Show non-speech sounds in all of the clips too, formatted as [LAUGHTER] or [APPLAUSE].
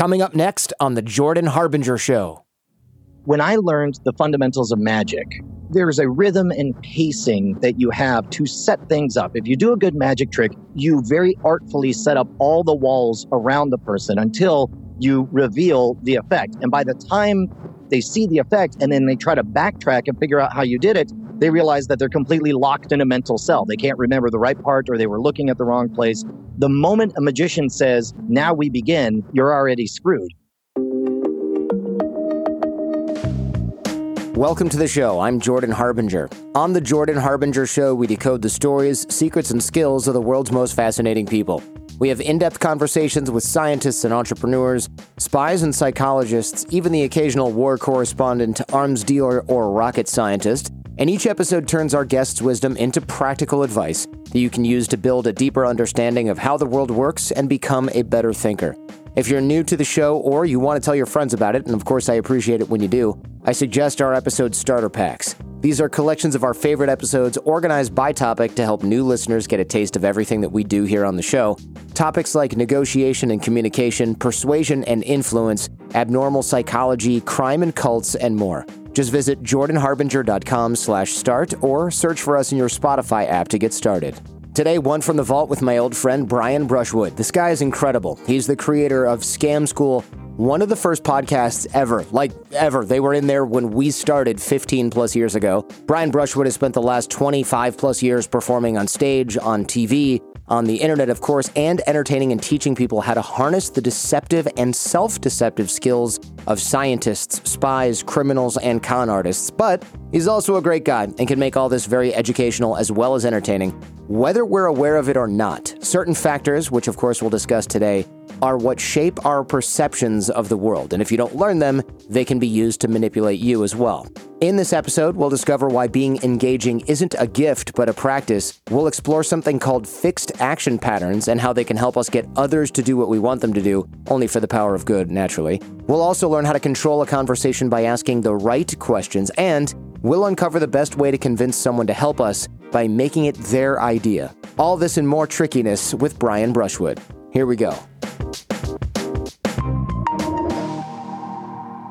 Coming up next on The Jordan Harbinger Show. When I learned the fundamentals of magic, there's a rhythm and pacing that you have to set things up. If you do a good magic trick, you very artfully set up all the walls around the person until you reveal the effect. And by the time they see the effect and then they try to backtrack and figure out how you did it, they realize that they're completely locked in a mental cell. They can't remember the right part or they were looking at the wrong place. The moment a magician says, now we begin, you're already screwed. Welcome to the show. I'm Jordan Harbinger. On the Jordan Harbinger Show, we decode the stories, secrets, and skills of the world's most fascinating people. We have in depth conversations with scientists and entrepreneurs, spies and psychologists, even the occasional war correspondent, arms dealer, or rocket scientist. And each episode turns our guests' wisdom into practical advice that you can use to build a deeper understanding of how the world works and become a better thinker. If you're new to the show or you want to tell your friends about it, and of course I appreciate it when you do, I suggest our episode starter packs. These are collections of our favorite episodes organized by topic to help new listeners get a taste of everything that we do here on the show. Topics like negotiation and communication, persuasion and influence, abnormal psychology, crime and cults, and more. Just visit jordanharbinger.com slash start or search for us in your Spotify app to get started. Today, one from the vault with my old friend Brian Brushwood. This guy is incredible. He's the creator of Scam School, one of the first podcasts ever, like ever. They were in there when we started 15 plus years ago. Brian Brushwood has spent the last 25 plus years performing on stage, on TV, on the internet, of course, and entertaining and teaching people how to harness the deceptive and self deceptive skills of scientists, spies, criminals, and con artists. But he's also a great guy and can make all this very educational as well as entertaining. Whether we're aware of it or not, certain factors, which of course we'll discuss today, are what shape our perceptions of the world. And if you don't learn them, they can be used to manipulate you as well. In this episode, we'll discover why being engaging isn't a gift but a practice. We'll explore something called fixed action patterns and how they can help us get others to do what we want them to do, only for the power of good, naturally. We'll also learn how to control a conversation by asking the right questions, and we'll uncover the best way to convince someone to help us by making it their idea. All this and more trickiness with Brian Brushwood. Here we go.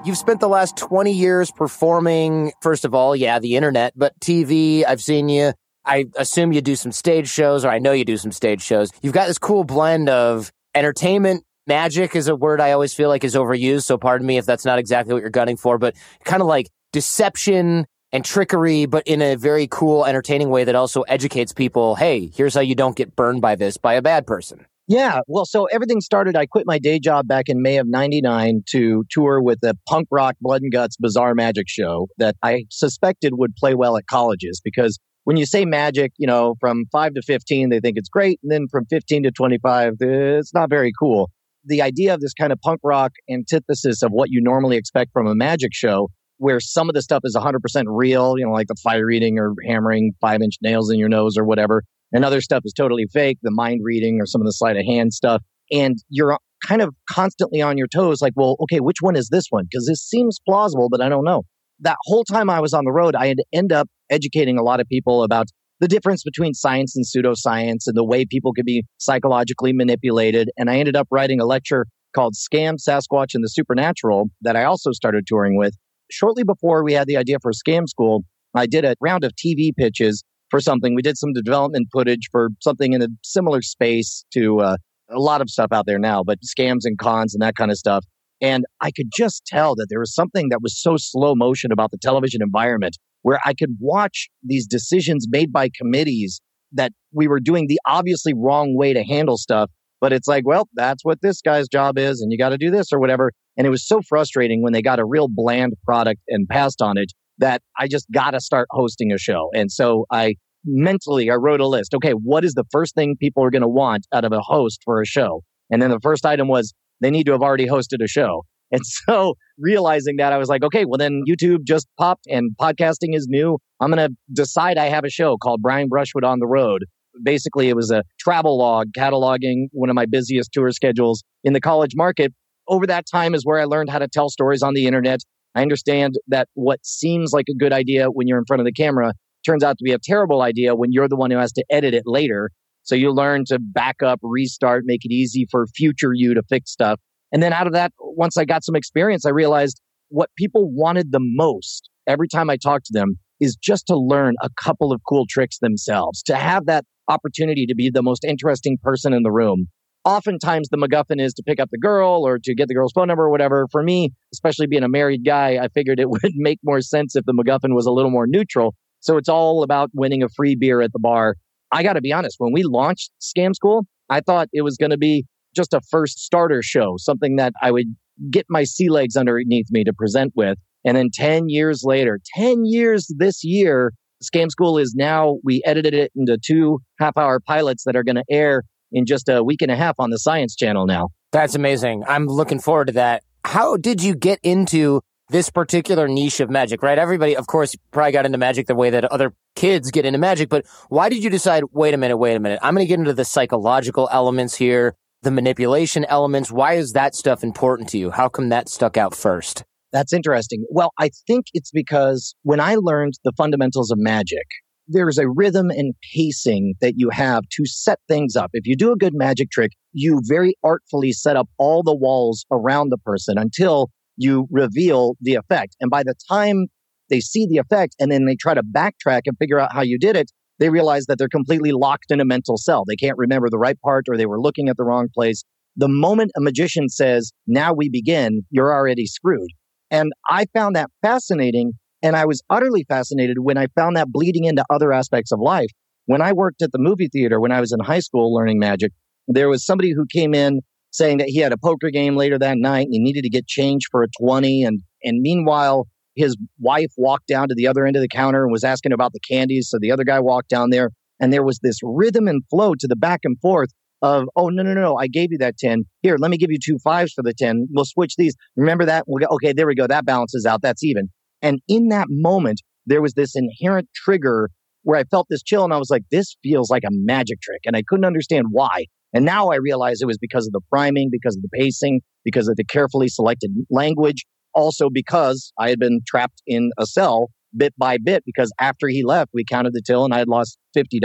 You've spent the last 20 years performing, first of all, yeah, the internet, but TV. I've seen you. I assume you do some stage shows, or I know you do some stage shows. You've got this cool blend of entertainment. Magic is a word I always feel like is overused. So pardon me if that's not exactly what you're gunning for, but kind of like deception and trickery, but in a very cool, entertaining way that also educates people. Hey, here's how you don't get burned by this by a bad person. Yeah, well, so everything started. I quit my day job back in May of 99 to tour with the punk rock blood and guts bizarre magic show that I suspected would play well at colleges because when you say magic, you know, from 5 to 15, they think it's great. And then from 15 to 25, it's not very cool. The idea of this kind of punk rock antithesis of what you normally expect from a magic show, where some of the stuff is 100% real, you know, like the fire eating or hammering five inch nails in your nose or whatever and other stuff is totally fake, the mind reading or some of the sleight of hand stuff. And you're kind of constantly on your toes, like, well, okay, which one is this one? Because this seems plausible, but I don't know. That whole time I was on the road, I had to end up educating a lot of people about the difference between science and pseudoscience and the way people could be psychologically manipulated. And I ended up writing a lecture called Scam, Sasquatch, and the Supernatural that I also started touring with. Shortly before we had the idea for Scam School, I did a round of TV pitches for something. We did some development footage for something in a similar space to uh, a lot of stuff out there now, but scams and cons and that kind of stuff. And I could just tell that there was something that was so slow motion about the television environment where I could watch these decisions made by committees that we were doing the obviously wrong way to handle stuff. But it's like, well, that's what this guy's job is, and you got to do this or whatever. And it was so frustrating when they got a real bland product and passed on it that I just got to start hosting a show. And so I mentally, I wrote a list. Okay, what is the first thing people are going to want out of a host for a show? And then the first item was they need to have already hosted a show. [LAUGHS] And so realizing that, I was like, okay, well, then YouTube just popped and podcasting is new. I'm going to decide I have a show called Brian Brushwood on the Road. Basically, it was a travel log cataloging one of my busiest tour schedules in the college market. Over that time is where I learned how to tell stories on the internet. I understand that what seems like a good idea when you're in front of the camera turns out to be a terrible idea when you're the one who has to edit it later. So you learn to back up, restart, make it easy for future you to fix stuff. And then out of that, once I got some experience, I realized what people wanted the most every time I talked to them is just to learn a couple of cool tricks themselves, to have that opportunity to be the most interesting person in the room. Oftentimes, the MacGuffin is to pick up the girl or to get the girl's phone number or whatever. For me, especially being a married guy, I figured it [LAUGHS] would make more sense if the MacGuffin was a little more neutral. So it's all about winning a free beer at the bar. I got to be honest, when we launched Scam School, I thought it was going to be just a first starter show, something that I would get my sea legs underneath me to present with. And then 10 years later, 10 years this year, Scam School is now, we edited it into two half hour pilots that are going to air in just a week and a half on the Science Channel now. That's amazing. I'm looking forward to that. How did you get into this particular niche of magic, right? Everybody, of course, probably got into magic the way that other kids get into magic, but why did you decide, wait a minute, wait a minute, I'm going to get into the psychological elements here, the manipulation elements. Why is that stuff important to you? How come that stuck out first? That's interesting. Well, I think it's because when I learned the fundamentals of magic, there's a rhythm and pacing that you have to set things up. If you do a good magic trick, you very artfully set up all the walls around the person until you reveal the effect. And by the time they see the effect and then they try to backtrack and figure out how you did it, they realize that they're completely locked in a mental cell. They can't remember the right part or they were looking at the wrong place. The moment a magician says, now we begin, you're already screwed. And I found that fascinating. And I was utterly fascinated when I found that bleeding into other aspects of life. When I worked at the movie theater when I was in high school learning magic, there was somebody who came in saying that he had a poker game later that night and he needed to get change for a 20. And, and meanwhile, his wife walked down to the other end of the counter and was asking about the candies. So the other guy walked down there and there was this rhythm and flow to the back and forth of, oh, no, no, no, I gave you that 10. Here, let me give you two fives for the 10. We'll switch these. Remember that? We'll go, okay, there we go. That balances out. That's even. And in that moment, there was this inherent trigger where I felt this chill and I was like, this feels like a magic trick. And I couldn't understand why. And now I realize it was because of the priming, because of the pacing, because of the carefully selected language. Also because I had been trapped in a cell bit by bit because after he left, we counted the till and I had lost $50.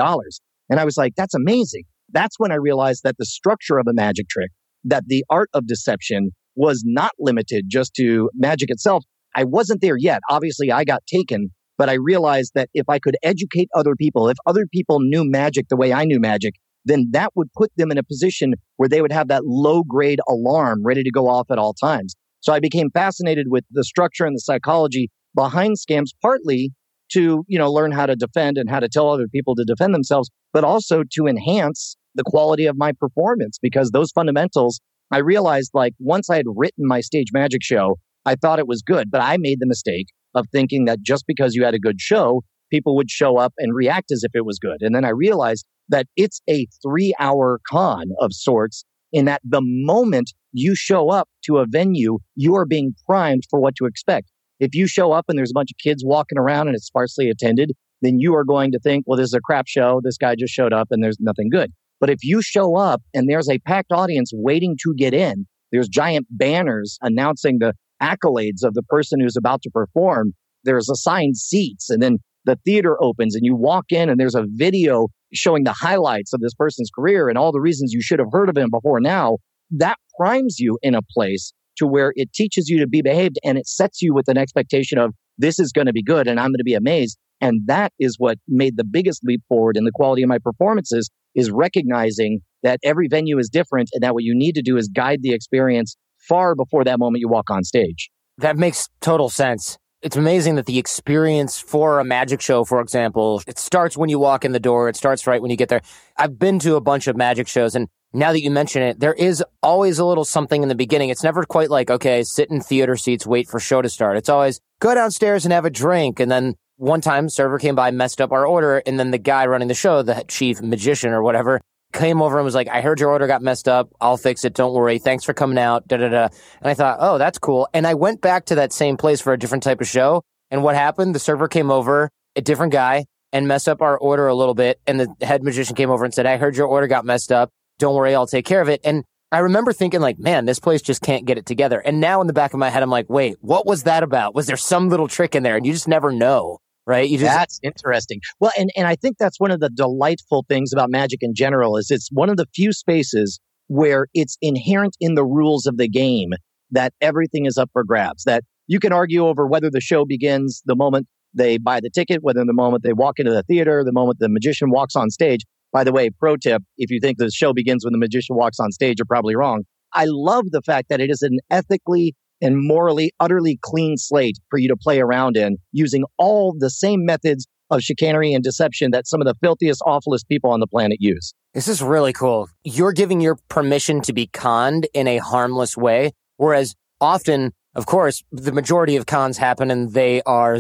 And I was like, that's amazing. That's when I realized that the structure of a magic trick, that the art of deception was not limited just to magic itself. I wasn't there yet. Obviously, I got taken, but I realized that if I could educate other people, if other people knew magic the way I knew magic, then that would put them in a position where they would have that low grade alarm ready to go off at all times. So I became fascinated with the structure and the psychology behind scams, partly to, you know, learn how to defend and how to tell other people to defend themselves, but also to enhance the quality of my performance because those fundamentals, I realized like once I had written my stage magic show, I thought it was good, but I made the mistake of thinking that just because you had a good show, people would show up and react as if it was good. And then I realized that it's a three hour con of sorts in that the moment you show up to a venue, you are being primed for what to expect. If you show up and there's a bunch of kids walking around and it's sparsely attended, then you are going to think, well, this is a crap show. This guy just showed up and there's nothing good. But if you show up and there's a packed audience waiting to get in, there's giant banners announcing the accolades of the person who's about to perform. There's assigned seats and then the theater opens and you walk in and there's a video showing the highlights of this person's career and all the reasons you should have heard of him before now. That primes you in a place to where it teaches you to be behaved and it sets you with an expectation of this is going to be good and I'm going to be amazed. And that is what made the biggest leap forward in the quality of my performances is recognizing that every venue is different and that what you need to do is guide the experience far before that moment you walk on stage. That makes total sense. It's amazing that the experience for a magic show, for example, it starts when you walk in the door. It starts right when you get there. I've been to a bunch of magic shows and now that you mention it, there is always a little something in the beginning. It's never quite like, okay, sit in theater seats, wait for show to start. It's always go downstairs and have a drink. And then one time server came by, messed up our order. And then the guy running the show, the chief magician or whatever, came over and was like, I heard your order got messed up. I'll fix it. Don't worry. Thanks for coming out. Da da da. And I thought, oh, that's cool. And I went back to that same place for a different type of show. And what happened? The server came over, a different guy, and messed up our order a little bit. And the head magician came over and said, I heard your order got messed up. Don't worry, I'll take care of it. And I remember thinking like, man, this place just can't get it together. And now in the back of my head, I'm like, wait, what was that about? Was there some little trick in there? And you just never know, right? You just That's interesting. Well, and, and I think that's one of the delightful things about magic in general is it's one of the few spaces where it's inherent in the rules of the game that everything is up for grabs, that you can argue over whether the show begins the moment they buy the ticket, whether the moment they walk into the theater, the moment the magician walks on stage. By the way, pro tip, if you think the show begins when the magician walks on stage, you're probably wrong. I love the fact that it is an ethically and morally utterly clean slate for you to play around in using all the same methods of chicanery and deception that some of the filthiest, awfulest people on the planet use. This is really cool. You're giving your permission to be conned in a harmless way, whereas often, of course, the majority of cons happen and they are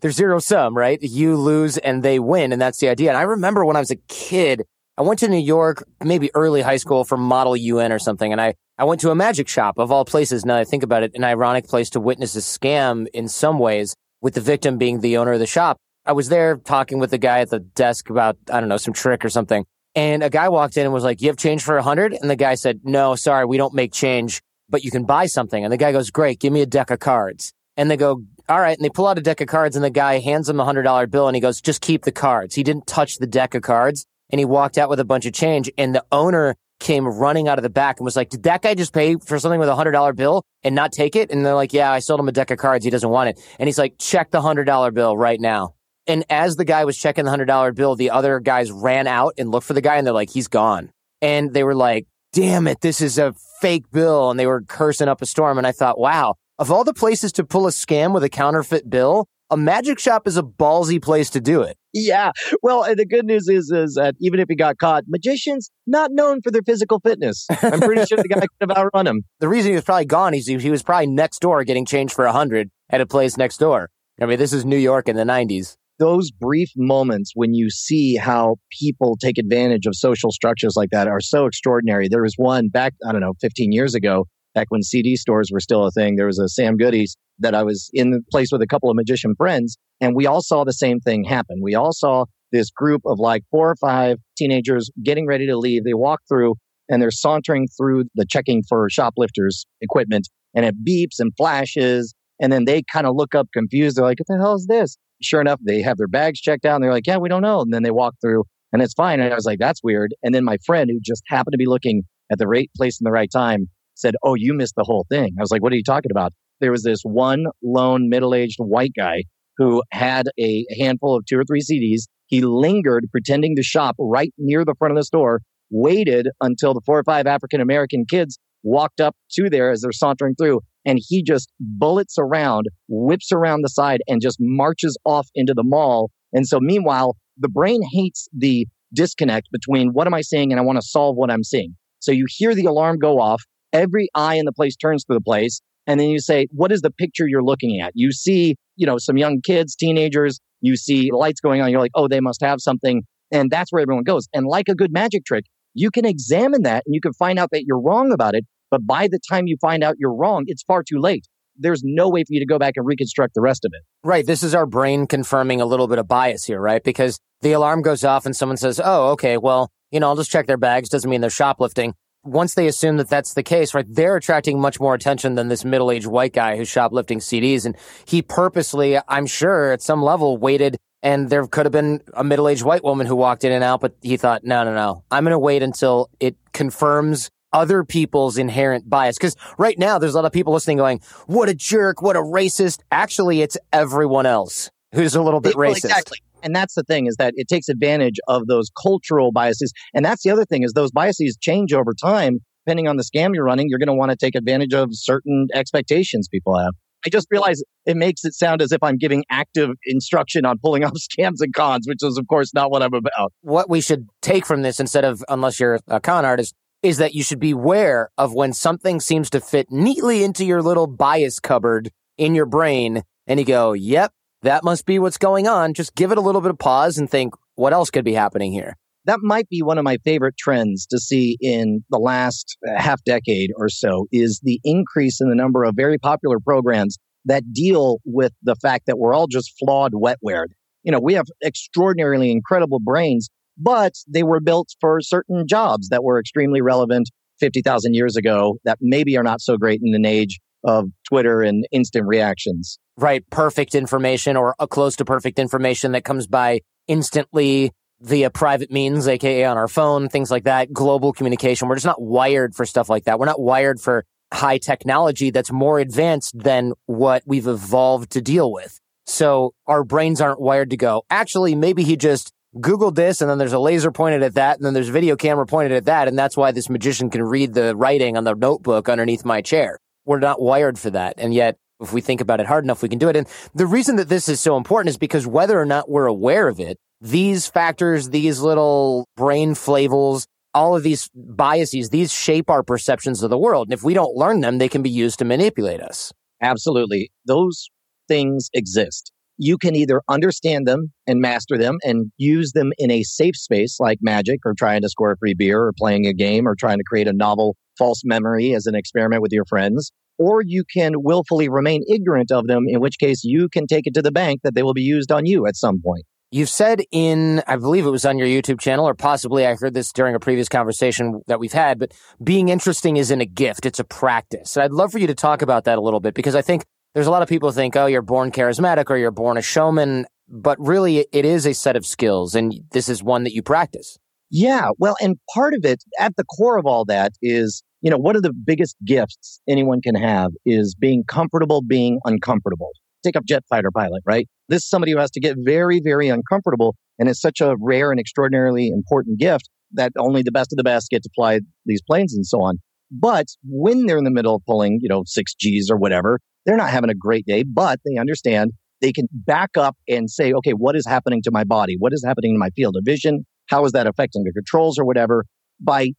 they're zero sum, right? You lose and they win, and that's the idea. And I remember when I was a kid, I went to New York, maybe early high school for Model UN or something, and I I went to a magic shop of all places. Now I think about it, an ironic place to witness a scam in some ways, with the victim being the owner of the shop. I was there talking with the guy at the desk about, I don't know, some trick or something. And a guy walked in and was like, you have change for a hundred? And the guy said, no, sorry, we don't make change, but you can buy something. And the guy goes, great, give me a deck of cards. And they go, all right. And they pull out a deck of cards and the guy hands him a hundred dollar bill and he goes, just keep the cards. He didn't touch the deck of cards and he walked out with a bunch of change. And the owner came running out of the back and was like, did that guy just pay for something with a hundred dollar bill and not take it? And they're like, yeah, I sold him a deck of cards. He doesn't want it. And he's like, check the hundred dollar bill right now. And as the guy was checking the hundred dollar bill, the other guys ran out and looked for the guy and they're like, he's gone. And they were like, damn it, this is a fake bill. And they were cursing up a storm. And I thought, wow, of all the places to pull a scam with a counterfeit bill, a magic shop is a ballsy place to do it. Yeah. Well, the good news is, is that even if he got caught, magicians not known for their physical fitness. I'm pretty sure the guy [LAUGHS] could have outrun him. The reason he was probably gone is he was probably next door getting changed for a hundred at a place next door. I mean, this is New York in the 90s those brief moments when you see how people take advantage of social structures like that are so extraordinary. There was one back, I don't know, 15 years ago, back when CD stores were still a thing. There was a Sam Goody's that I was in the place with a couple of magician friends, and we all saw the same thing happen. We all saw this group of like four or five teenagers getting ready to leave. They walk through and they're sauntering through the checking for shoplifters equipment and it beeps and flashes. And then they kind of look up confused. They're like, what the hell is this? Sure enough, they have their bags checked out and they're like, yeah, we don't know. And then they walk through and it's fine. And I was like, that's weird. And then my friend who just happened to be looking at the right place in the right time said, oh, you missed the whole thing. I was like, what are you talking about? There was this one lone middle-aged white guy who had a handful of two or three CDs. He lingered pretending to shop right near the front of the store, waited until the four or five African American kids walked up to there as they're sauntering through and he just bullets around, whips around the side, and just marches off into the mall. And so, meanwhile, the brain hates the disconnect between what am I seeing and I want to solve what I'm seeing. So you hear the alarm go off, every eye in the place turns to the place, and then you say, what is the picture you're looking at? You see, you know, some young kids, teenagers, you see lights going on, you're like, oh, they must have something. And that's where everyone goes. And like a good magic trick, you can examine that and you can find out that you're wrong about it. But by the time you find out you're wrong, it's far too late. There's no way for you to go back and reconstruct the rest of it. Right. This is our brain confirming a little bit of bias here, right? Because the alarm goes off and someone says, oh, okay, well, you know, I'll just check their bags. Doesn't mean they're shoplifting. Once they assume that that's the case, right, they're attracting much more attention than this middle aged white guy who's shoplifting CDs. And he purposely, I'm sure, at some level, waited and there could have been a middle-aged white woman who walked in and out, but he thought, no, no, no, I'm going to wait until it confirms other people's inherent bias. Because right now, there's a lot of people listening going, what a jerk, what a racist. Actually, it's everyone else who's a little bit well, racist. Exactly. And that's the thing is that it takes advantage of those cultural biases. And that's the other thing is those biases change over time. Depending on the scam you're running, you're going to want to take advantage of certain expectations people have. I just realized it makes it sound as if I'm giving active instruction on pulling off [LAUGHS] scams and cons, which is, of course, not what I'm about. What we should take from this, instead of, unless you're a con artist, is that you should beware of when something seems to fit neatly into your little bias cupboard in your brain and you go, yep, that must be what's going on. Just give it a little bit of pause and think, what else could be happening here? That might be one of my favorite trends to see in the last uh, half decade or so is the increase in the number of very popular programs that deal with the fact that we're all just flawed wetware. You know, we have extraordinarily incredible brains, but they were built for certain jobs that were extremely relevant 50,000 years ago that maybe are not so great in an age of Twitter and instant reactions. Right. Perfect information or a close to perfect information that comes by instantly via private means, aka on our phone, things like that, global communication. We're just not wired for stuff like that. We're not wired for high technology that's more advanced than what we've evolved to deal with. So our brains aren't wired to go, actually, maybe he just Googled this and then there's a laser pointed at that and then there's a video camera pointed at that. And that's why this magician can read the writing on the notebook underneath my chair. We're not wired for that. And yet, if we think about it hard enough, we can do it. And the reason that this is so important is because whether or not we're aware of it, these factors, these little brain flavels, all of these biases, these shape our perceptions of the world. And if we don't learn them, they can be used to manipulate us. Absolutely. Those things exist. You can either understand them and master them and use them in a safe space like magic or trying to score a free beer or playing a game or trying to create a novel false memory as an experiment with your friends. Or you can willfully remain ignorant of them, in which case you can take it to the bank that they will be used on you at some point. You've said in, I believe it was on your YouTube channel, or possibly I heard this during a previous conversation that we've had, but being interesting isn't a gift, it's a practice. And I'd love for you to talk about that a little bit because I think there's a lot of people think, oh, you're born charismatic or you're born a showman, but really it is a set of skills and this is one that you practice. Yeah. Well, and part of it at the core of all that is, you know, one of the biggest gifts anyone can have is being comfortable being uncomfortable take up jet fighter pilot, right? This is somebody who has to get very, very uncomfortable. And it's such a rare and extraordinarily important gift that only the best of the best get to fly these planes and so on. But when they're in the middle of pulling, you know, six G's or whatever, they're not having a great day, but they understand they can back up and say, okay, what is happening to my body? What is happening in my field of vision? How is that affecting the controls or whatever? By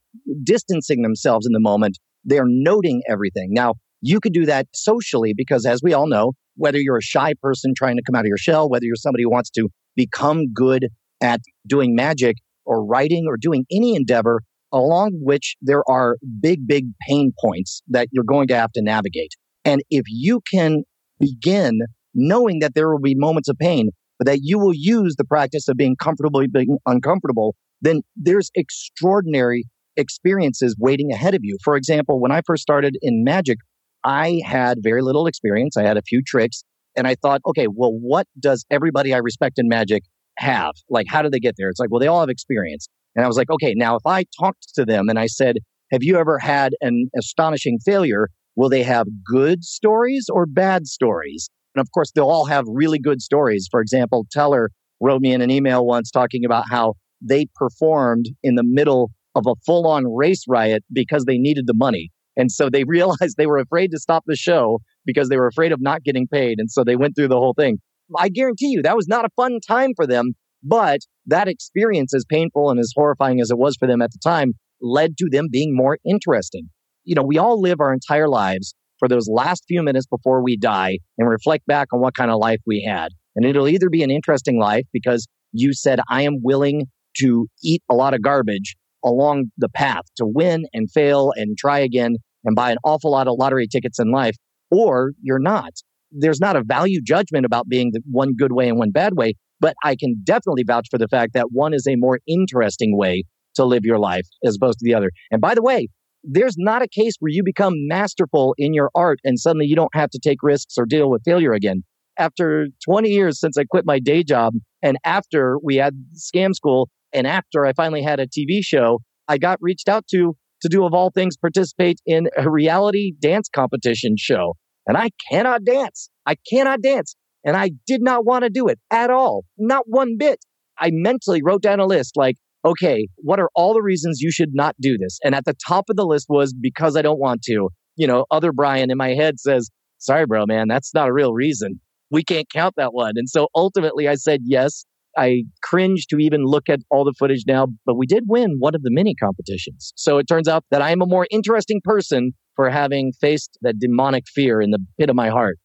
distancing themselves in the moment, they're noting everything. Now, you could do that socially because as we all know, whether you're a shy person trying to come out of your shell, whether you're somebody who wants to become good at doing magic or writing or doing any endeavor along which there are big, big pain points that you're going to have to navigate. And if you can begin knowing that there will be moments of pain, but that you will use the practice of being comfortable being uncomfortable, then there's extraordinary experiences waiting ahead of you. For example, when I first started in magic, I had very little experience. I had a few tricks and I thought, okay, well, what does everybody I respect in magic have? Like, how do they get there? It's like, well, they all have experience. And I was like, okay, now if I talked to them and I said, have you ever had an astonishing failure? Will they have good stories or bad stories? And of course, they'll all have really good stories. For example, Teller wrote me in an email once talking about how they performed in the middle of a full on race riot because they needed the money. And so they [LAUGHS] realized they were afraid to stop the show because they were afraid of not getting paid. And so they went through the whole thing. I guarantee you that was not a fun time for them, but that experience, as painful and as horrifying as it was for them at the time, led to them being more interesting. You know, we all live our entire lives for those last few minutes before we die and reflect back on what kind of life we had. And it'll either be an interesting life because you said, I am willing to eat a lot of garbage along the path to win and fail and try again and buy an awful lot of lottery tickets in life, or you're not. There's not a value judgment about being the one good way and one bad way, but I can definitely vouch for the fact that one is a more interesting way to live your life as opposed to the other. And by the way, there's not a case where you become masterful in your art and suddenly you don't have to take risks or deal with failure again. After 20 years since I quit my day job and after we had scam school and after I finally had a TV show, I got reached out to to do, of all things, participate in a reality dance competition show. And I cannot dance. I cannot dance. And I did not want to do it at all. Not one bit. I mentally wrote down a list like, okay, what are all the reasons you should not do this? And at the top of the list was because I don't want to. You know, other Brian in my head says, sorry, bro, man, that's not a real reason. We can't count that one. And so ultimately I said yes. I cringe to even look at all the footage now, but we did win one of the mini competitions. So it turns out that I am a more interesting person for having faced that demonic fear in the pit of my heart.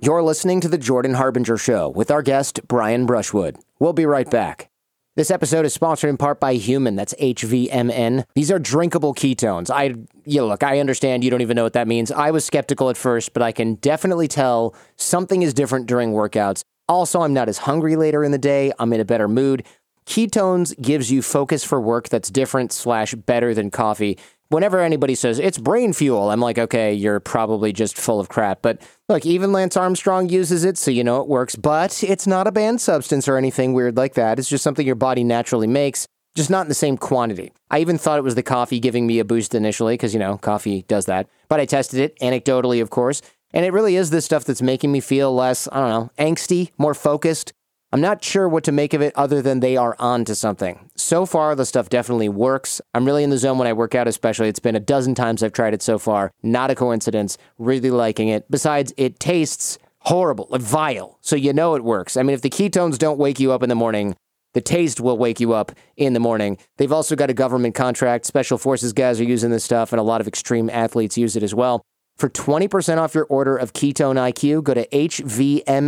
You're listening to The Jordan Harbinger Show with our guest, Brian Brushwood. We'll be right back. This episode is sponsored in part by Human. That's HVMN. These are drinkable ketones. I, yeah, look, I understand you don't even know what that means. I was skeptical at first, but I can definitely tell something is different during workouts. Also, I'm not as hungry later in the day. I'm in a better mood. Ketones gives you focus for work that's different slash better than coffee. Whenever anybody says it's brain fuel, I'm like, okay, you're probably just full of crap. But look, even Lance Armstrong uses it, so you know it works. But it's not a banned substance or anything weird like that. It's just something your body naturally makes, just not in the same quantity. I even thought it was the coffee giving me a boost initially, because, you know, coffee does that. But I tested it, anecdotally, of course. And it really is this stuff that's making me feel less, I don't know, angsty, more focused. I'm not sure what to make of it other than they are on to something. So far, the stuff definitely works. I'm really in the zone when I work out, especially. It's been a dozen times I've tried it so far. Not a coincidence. Really liking it. Besides, it tastes horrible, vile. So you know it works. I mean, if the ketones don't wake you up in the morning, the taste will wake you up in the morning. They've also got a government contract. Special forces guys are using this stuff, and a lot of extreme athletes use it as well. For 20% off your order of Ketone IQ, go to hvmn.com,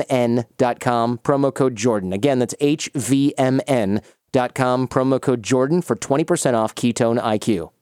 promo code Jordan. Again, that's hvmn.com, promo code Jordan for 20% off Ketone IQ.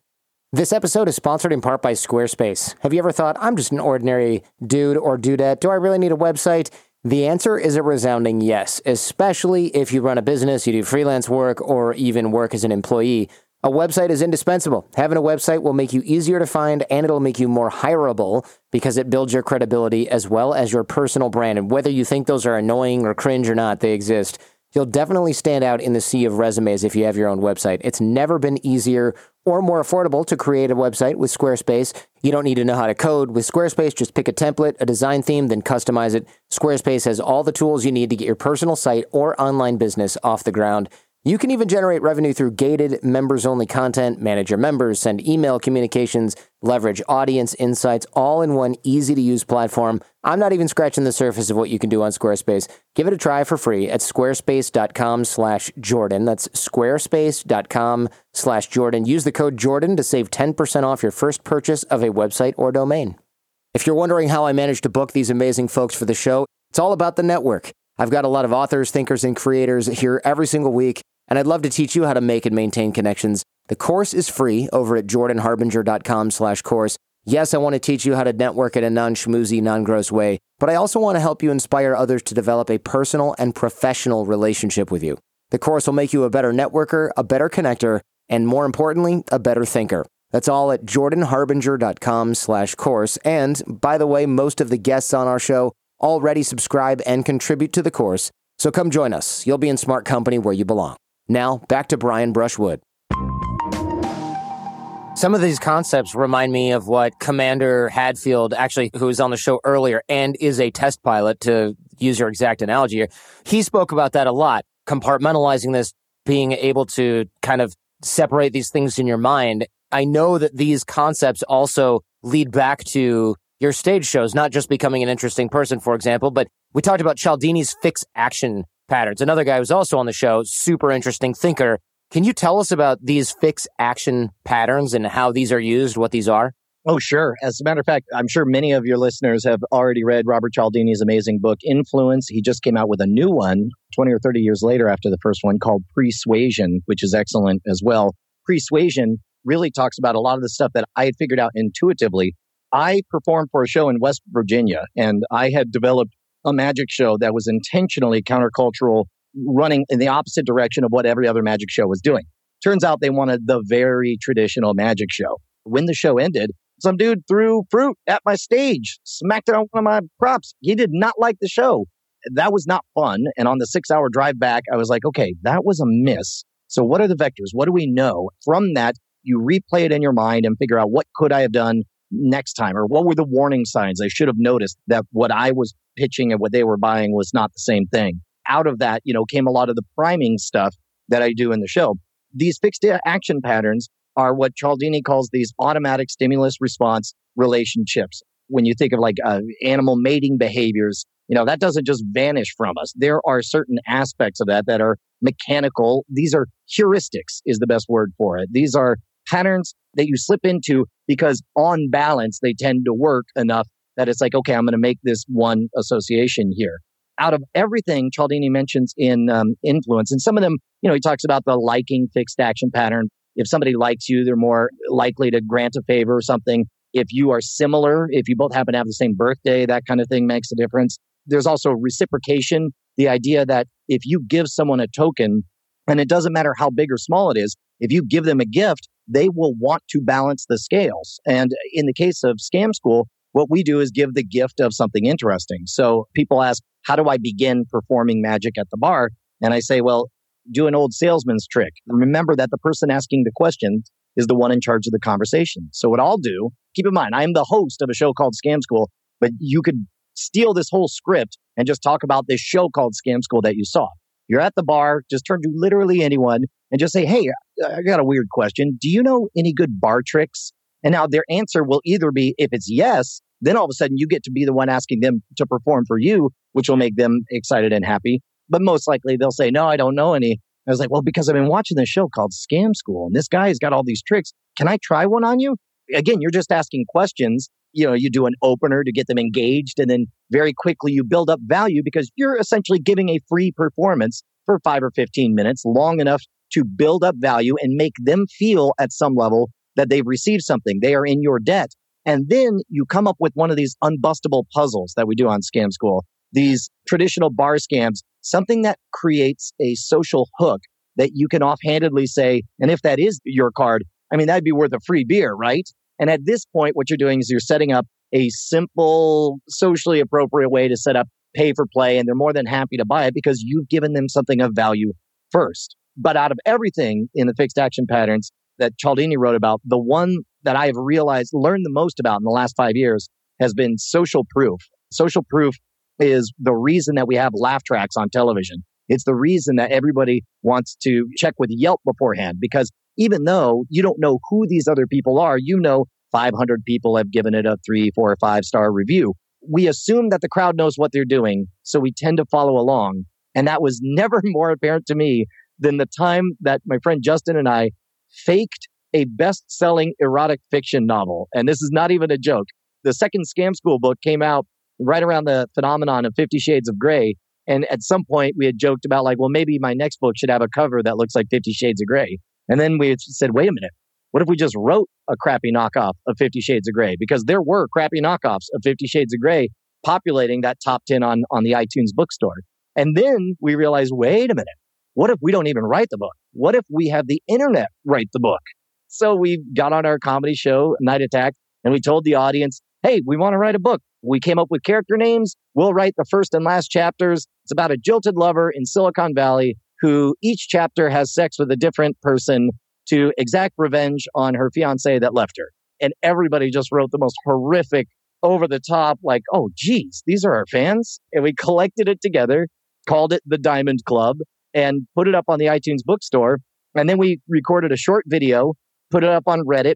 This episode is sponsored in part by Squarespace. Have you ever thought, I'm just an ordinary dude or dudette? Do I really need a website? The answer is a resounding yes, especially if you run a business, you do freelance work, or even work as an employee. A website is indispensable. Having a website will make you easier to find and it'll make you more hireable because it builds your credibility as well as your personal brand. And whether you think those are annoying or cringe or not, they exist. You'll definitely stand out in the sea of resumes if you have your own website. It's never been easier or more affordable to create a website with Squarespace. You don't need to know how to code. With Squarespace, just pick a template, a design theme, then customize it. Squarespace has all the tools you need to get your personal site or online business off the ground. You can even generate revenue through gated members only content, manage your members, send email communications, leverage audience insights, all in one easy to use platform. I'm not even scratching the surface of what you can do on Squarespace. Give it a try for free at squarespace.com slash Jordan. That's squarespace.com slash Jordan. Use the code Jordan to save 10% off your first purchase of a website or domain. If you're wondering how I managed to book these amazing folks for the show, it's all about the network. I've got a lot of authors, thinkers, and creators here every single week, and I'd love to teach you how to make and maintain connections. The course is free over at jordanharbinger.com slash course. Yes, I want to teach you how to network in a non-schmoozy, non-gross way, but I also want to help you inspire others to develop a personal and professional relationship with you. The course will make you a better networker, a better connector, and more importantly, a better thinker. That's all at jordanharbinger.com slash course. And by the way, most of the guests on our show already subscribe and contribute to the course. So come join us. You'll be in smart company where you belong. Now, back to Brian Brushwood. Some of these concepts remind me of what Commander Hadfield, actually, who was on the show earlier and is a test pilot, to use your exact analogy here, he spoke about that a lot, compartmentalizing this, being able to kind of separate these things in your mind. I know that these concepts also lead back to your stage shows, not just becoming an interesting person, for example, but we talked about Cialdini's fixed action patterns. Another guy who's also on the show, super interesting thinker. Can you tell us about these fixed action patterns and how these are used, what these are? Oh, sure. As a matter of fact, I'm sure many of your listeners have already read Robert Cialdini's amazing book, Influence. He just came out with a new one 20 or 30 years later after the first one called Pre-Suasion, which is excellent as well. Pre-Suasion really talks about a lot of the stuff that I had figured out intuitively I performed for a show in West Virginia and I had developed a magic show that was intentionally countercultural, running in the opposite direction of what every other magic show was doing. Turns out they wanted the very traditional magic show. When the show ended, some dude threw fruit at my stage, smacked it on one of my props. He did not like the show. That was not fun. And on the six hour drive back, I was like, okay, that was a miss. So what are the vectors? What do we know? From that, you replay it in your mind and figure out what could I have done next time? Or what were the warning signs I should have noticed that what I was pitching and what they were buying was not the same thing? Out of that, you know, came a lot of the priming stuff that I do in the show. These fixed action patterns are what Cialdini calls these automatic stimulus response relationships. When you think of like uh, animal mating behaviors, you know, that doesn't just vanish from us. There are certain aspects of that that are mechanical. These are heuristics is the best word for it. These are patterns that you slip into because on balance, they tend to work enough that it's like, okay, I'm going to make this one association here. Out of everything Cialdini mentions in um, influence, and some of them, you know, he talks about the liking fixed action pattern. If somebody likes you, they're more likely to grant a favor or something. If you are similar, if you both happen to have the same birthday, that kind of thing makes a difference. There's also reciprocation, the idea that if you give someone a token, and it doesn't matter how big or small it is, if you give them a gift, they will want to balance the scales. And in the case of Scam School, what we do is give the gift of something interesting. So people ask, how do I begin performing magic at the bar? And I say, well, do an old salesman's trick. Remember that the person asking the question is the one in charge of the conversation. So what I'll do, keep in mind, I am the host of a show called Scam School, but you could steal this whole script and just talk about this show called Scam School that you saw. You're at the bar, just turn to literally anyone and just say, Hey, I got a weird question. Do you know any good bar tricks? And now their answer will either be, if it's yes, then all of a sudden you get to be the one asking them to perform for you, which will make them excited and happy. But most likely they'll say, no, I don't know any. I was like, well, because I've been watching this show called Scam School and this guy has got all these tricks. Can I try one on you? Again, you're just asking questions. You know, you do an opener to get them engaged and then very quickly you build up value because you're essentially giving a free performance for five or 15 minutes long enough to build up value and make them feel at some level that they've received something. They are in your debt. And then you come up with one of these unbustable puzzles that we do on Scam School, these traditional bar scams, something that creates a social hook that you can offhandedly say, and if that is your card, I mean, that'd be worth a free beer, right? And at this point, what you're doing is you're setting up a simple, socially appropriate way to set up pay for play, and they're more than happy to buy it because you've given them something of value first. But out of everything in the fixed action patterns that Cialdini wrote about, the one that I have realized, learned the most about in the last five years has been social proof. Social proof is the reason that we have laugh tracks on television. It's the reason that everybody wants to check with Yelp beforehand because even though you don't know who these other people are, you know 500 people have given it a three, four, or five star review. We assume that the crowd knows what they're doing, so we tend to follow along. And that was [LAUGHS] never more apparent to me than the time that my friend Justin and I faked a best selling erotic fiction novel. And this is not even a joke. The second Scam School book came out right around the phenomenon of Fifty Shades of Grey. And at some point, we had joked about, like, well, maybe my next book should have a cover that looks like Fifty Shades of Grey. And then we said, wait a minute. What if we just wrote a crappy knockoff of Fifty Shades of Grey? Because there were crappy knockoffs of Fifty Shades of Grey populating that top 10 on, on the iTunes bookstore. And then we realized, wait a minute. What if we don't even write the book? What if we have the internet write the book? So we got on our comedy show, Night Attack, and we told the audience, hey, we want to write a book. We came up with character names. We'll write the first and last chapters. It's about a jilted lover in Silicon Valley who each chapter has sex with a different person to exact revenge on her fiance that left her. And everybody just wrote the most horrific, over the top, like, oh, geez, these are our fans. And we collected it together, called it the Diamond Club, and put it up on the iTunes bookstore. And then we recorded a short video put it up on Reddit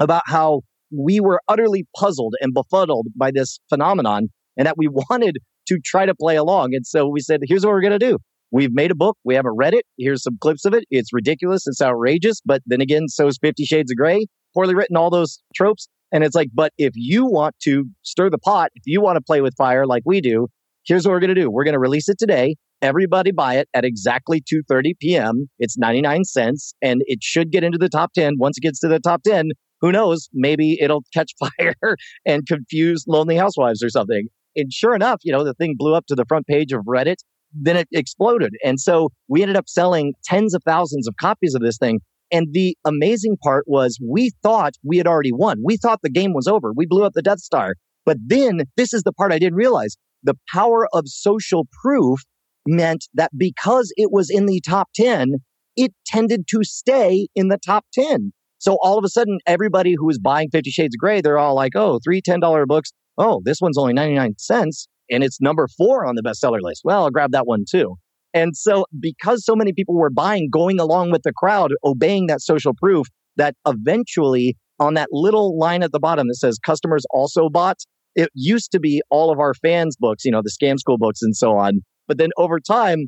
about how we were utterly puzzled and befuddled by this phenomenon and that we [LAUGHS] wanted to try to play along. And so we said, here's what we're going to do. We've made a book. We haven't read it. Here's some clips of it. It's ridiculous. It's outrageous. But then again, so is Fifty Shades of Grey. Poorly written, all those tropes. And it's like, but if you want to stir the pot, if you want to play with fire like we do, here's what we're going to do. We're going to release it today. Everybody buy it at exactly 2:30 p.m. It's 99 cents and it should get into the top 10. Once it gets to the top 10, who knows, maybe it'll [LAUGHS] catch fire and confuse lonely housewives or something. And sure enough, you know, the thing blew up to the front page of Reddit, then it exploded. And so we ended up selling tens of thousands of copies of this thing. And the amazing part was we thought we had already won. We thought the game was over. We blew up the Death Star. But then this is the part I didn't realize. The power of social proof meant that because it was in the top 10, it tended to stay in the top 10. So all of a sudden, everybody who was buying Fifty Shades of Grey, they're all like, oh, three $10 books. Oh, this one's only 99 cents and it's number four on the bestseller list. Well, I'll grab that one too. And so because so many people were buying, going along with the crowd, obeying that social proof, that eventually on that little line at the bottom that says customers also bought, it used to be all of our fans books, you know, the scam school books and so on. But then over time,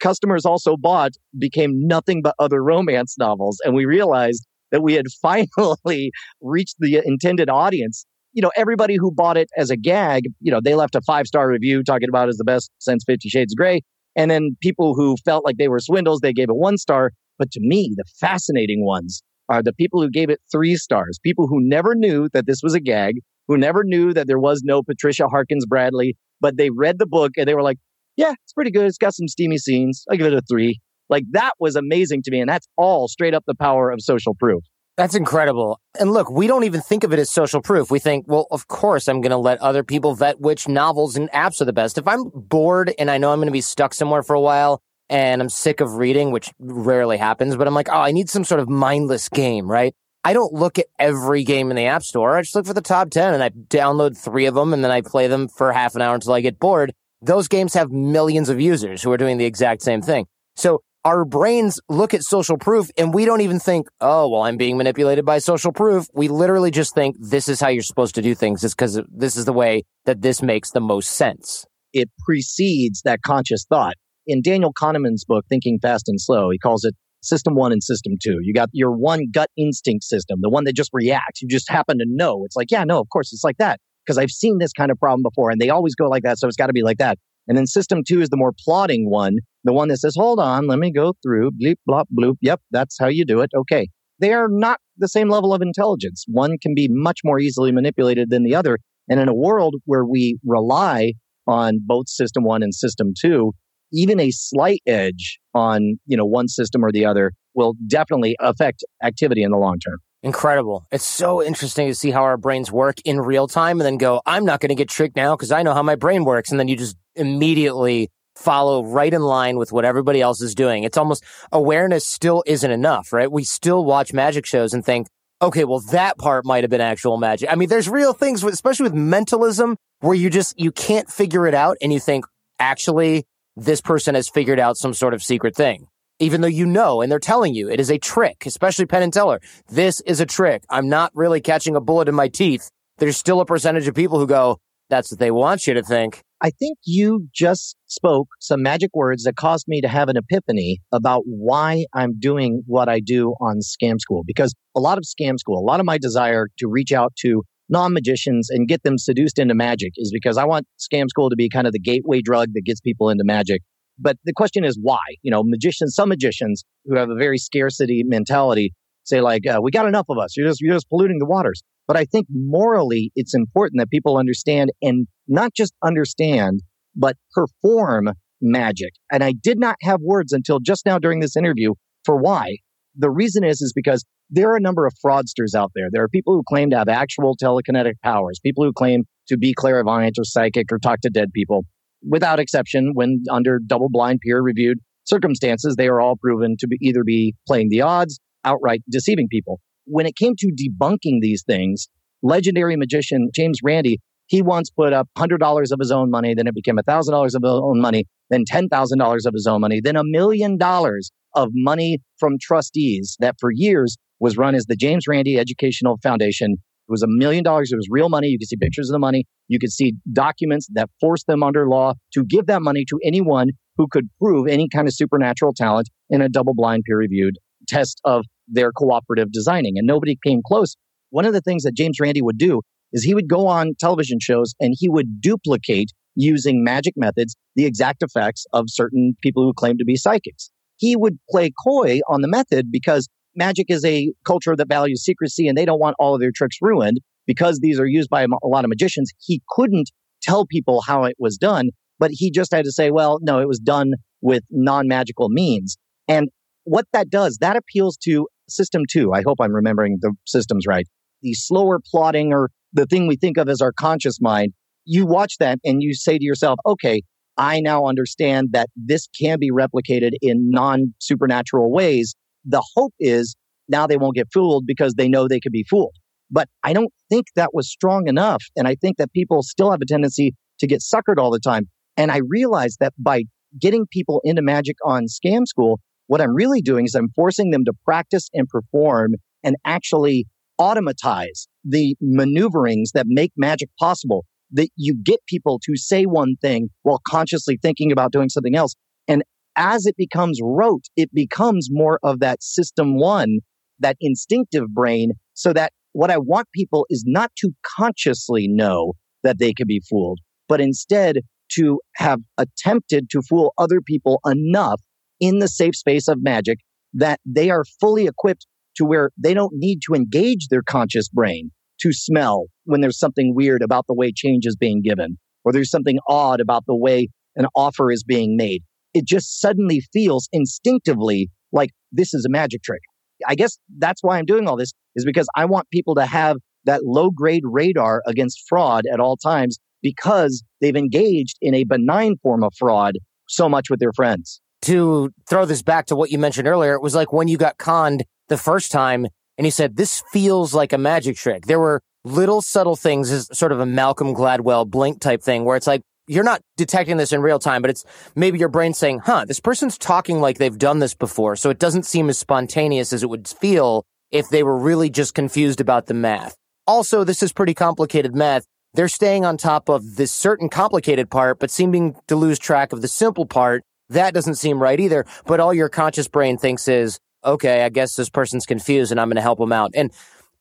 customers also bought became nothing but other romance novels. And we realized that we had [LAUGHS] finally reached the intended audience. You know, everybody who bought it as a gag, you know, they left a five star review talking about it as the best since Fifty Shades of Grey. And then people who felt like they were swindles, they gave it one star. But to me, the fascinating ones are the people who gave it three stars, people who never knew that this was a gag, who never knew that there was no Patricia Harkins Bradley, but they read the book and they were like, yeah, it's pretty good. It's got some steamy scenes. I give it a three. Like that was amazing to me. And that's all straight up the power of social proof. That's incredible. And look, we don't even think of it as social proof. We think, well, of course, I'm going to let other people vet which novels and apps are the best. If I'm bored and I know I'm going to be stuck somewhere for a while and I'm sick of reading, which rarely happens, but I'm like, oh, I need some sort of mindless game, right? I don't look at every game in the App Store. I just look for the top 10 and I download three of them and then I play them for half an hour until I get bored. Those games have millions of users who are doing the exact same thing. So our brains look at social proof and we don't even think, oh, well, I'm being manipulated by social proof. We literally just think this is how you're supposed to do things. It's because this is the way that this makes the most sense. It precedes that conscious thought. In Daniel Kahneman's book, Thinking Fast and Slow, he calls it system one and system two. You got your one gut instinct system, the one that just reacts. You just happen to know. It's like, yeah, no, of course it's like that because I've seen this kind of problem before and they always go like that. So it's got to be like that. And then system two is the more plotting one, the one that says, hold on, let me go through, bleep, blop, bloop. Yep, that's how you do it. Okay. They are not the same level of intelligence. One can be much more easily manipulated than the other. And in a world where we rely on both system one and system two, even a slight edge on, you know, one system or the other will definitely affect activity in the long term. Incredible. It's so interesting to see how our brains work in real time and then go, I'm not going to get tricked now because I know how my brain works. And then you just immediately follow right in line with what everybody else is doing. It's almost awareness still isn't enough, right? We still watch magic shows and think, okay, well, that part might have been actual magic. I mean, there's real things, especially with mentalism, where you just, you can't figure it out and you think, actually, this person has figured out some sort of secret thing. Even though you know, and they're telling you it is a trick, especially Penn and Teller. This is a trick. I'm not really catching a bullet in my teeth. There's still a percentage of people who go, that's what they want you to think. I think you just spoke some magic words that caused me to have an epiphany about why I'm doing what I do on Scam School. Because a lot of Scam School, a lot of my desire to reach out to non magicians and get them seduced into magic is because I want Scam School to be kind of the gateway drug that gets people into magic. But the question is why? You know, magicians, some magicians who have a very scarcity mentality say like, uh, we got enough of us. You're just, you're just polluting the waters. But I think morally, it's important that people understand and not just understand, but perform magic. And I did not have words until just now during this interview for why. The reason is, is because there are a number of fraudsters out there. There are people who claim to have actual telekinetic powers, people who claim to be clairvoyant or psychic or talk to dead people. Without exception, when under double blind peer reviewed circumstances, they are all proven to be either be playing the odds, outright deceiving people when it came to debunking these things, legendary magician James Randi, he once put up $100 of his own money, then it became $1,000 of his own money, then $10,000 of his own money, then a million dollars of money from trustees that for years was run as the James Randi Educational Foundation. It was a million dollars. It was real money. You could see pictures of the money. You could see documents that forced them under law to give that money to anyone who could prove any kind of supernatural talent in a double blind peer reviewed test of their cooperative designing and nobody came close. One of the things that James Randi would do is he would go on television shows and he would duplicate using magic methods the exact effects of certain people who claim to be psychics. He would play coy on the method because magic is a culture that values secrecy and they don't want all of their tricks ruined because these are used by a lot of magicians. He couldn't tell people how it was done, but he just had to say, well, no, it was done with non magical means. And what that does, that appeals to system two. I hope I'm remembering the systems right. The slower plotting or the thing we think of as our conscious mind, you watch that and you say to yourself, okay, I now understand that this can be replicated in non supernatural ways. The hope is now they won't get fooled because they know they could be fooled. But I don't think that was strong enough. And I think that people still have a tendency to get suckered all the time. And I realized that by getting people into magic on scam school, what I'm really doing is I'm forcing them to practice and perform and actually automatize the maneuverings that make magic possible. That you get people to say one thing while consciously thinking about doing something else. And as it becomes rote, it becomes more of that system one, that instinctive brain, so that what I want people is not to consciously know that they can be fooled, but instead to have attempted to fool other people enough in the safe space of magic that they are fully equipped to where they don't need to engage their conscious brain to smell when there's something weird about the way change is being given or there's something odd about the way an offer is being made. It just suddenly feels instinctively like this is a magic trick. I guess that's why I'm doing all this is because I want people to have that low grade radar against fraud at all times because they've engaged in a benign form of fraud so much with their friends. To throw this back to what you mentioned earlier, it was like when you got conned the first time and you said, this feels like a magic trick. There were little subtle things as sort of a Malcolm Gladwell blink type thing where it's like, you're not detecting this in real time, but it's maybe your brain saying, huh, this person's talking like they've done this before. So it doesn't seem as spontaneous as it would feel if they were really just confused about the math. Also, this is pretty complicated math. They're staying on top of this certain complicated part, but seeming to lose track of the simple part. That doesn't seem right either. But all your conscious brain thinks is, okay, I guess this person's confused and I'm going to help them out. And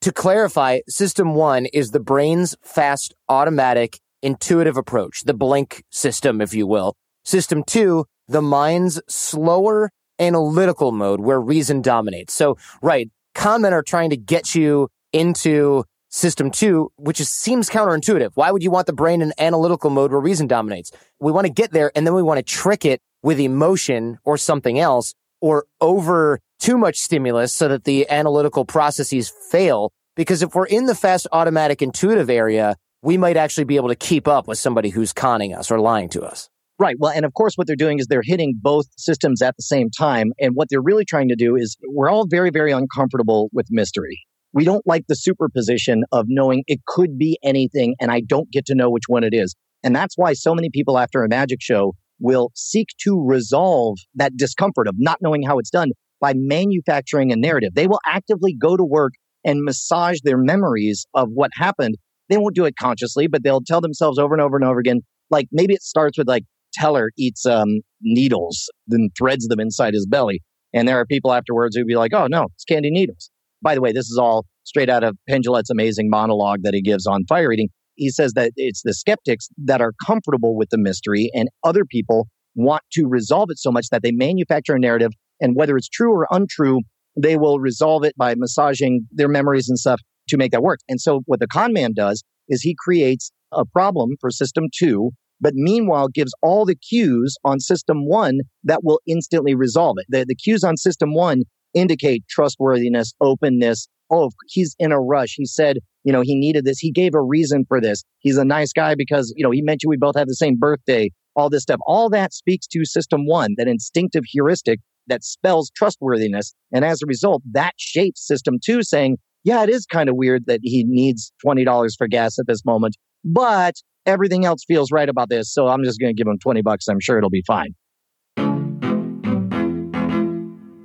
to clarify, system one is the brain's fast, automatic, intuitive approach, the blink system, if you will. System two, the mind's slower analytical mode where reason dominates. So, right, con men are trying to get you into system two, which is, seems counterintuitive. Why would you want the brain in analytical mode where reason dominates? We want to get there and then we want to trick it with emotion or something else or over too much stimulus so that the analytical processes fail. Because if we're in the fast automatic intuitive area, we might actually be able to keep up with somebody who's conning us or lying to us. Right. Well, and of course, what they're doing is they're hitting both systems at the same time. And what they're really trying to do is we're all very, very uncomfortable with mystery. We don't like the superposition of knowing it could be anything and I don't get to know which one it is. And that's why so many people after a magic show will seek to resolve that discomfort of not knowing how it's done by manufacturing a narrative. They will actively go to work and massage their memories of what happened. They won't do it consciously, but they'll tell themselves over and over and over again. Like maybe it starts with like Teller eats um, needles, then threads them inside his belly. And there are people afterwards who'd be like, oh no, it's candy needles. By the way, this is all straight out of Penn amazing monologue that he gives on fire eating he says that it's the skeptics that are comfortable with the mystery and other people want to resolve it so much that they manufacture a narrative and whether it's true or untrue they will resolve it by massaging their memories and stuff to make that work. And so what the con man does is he creates a problem for system 2 but meanwhile gives all the cues on system 1 that will instantly resolve it. The, the cues on system 1 indicate trustworthiness openness oh he's in a rush he said you know, he needed this. He gave a reason for this. He's a nice guy because, you know, he mentioned we both have the same birthday, all this stuff. All that speaks to system one, that instinctive heuristic that spells trustworthiness. And as a result, that shapes system two saying, yeah, it is kind of weird that he needs $20 for gas at this moment, but everything else feels right about this. So I'm just going to give him 20 bucks. I'm sure it'll be fine.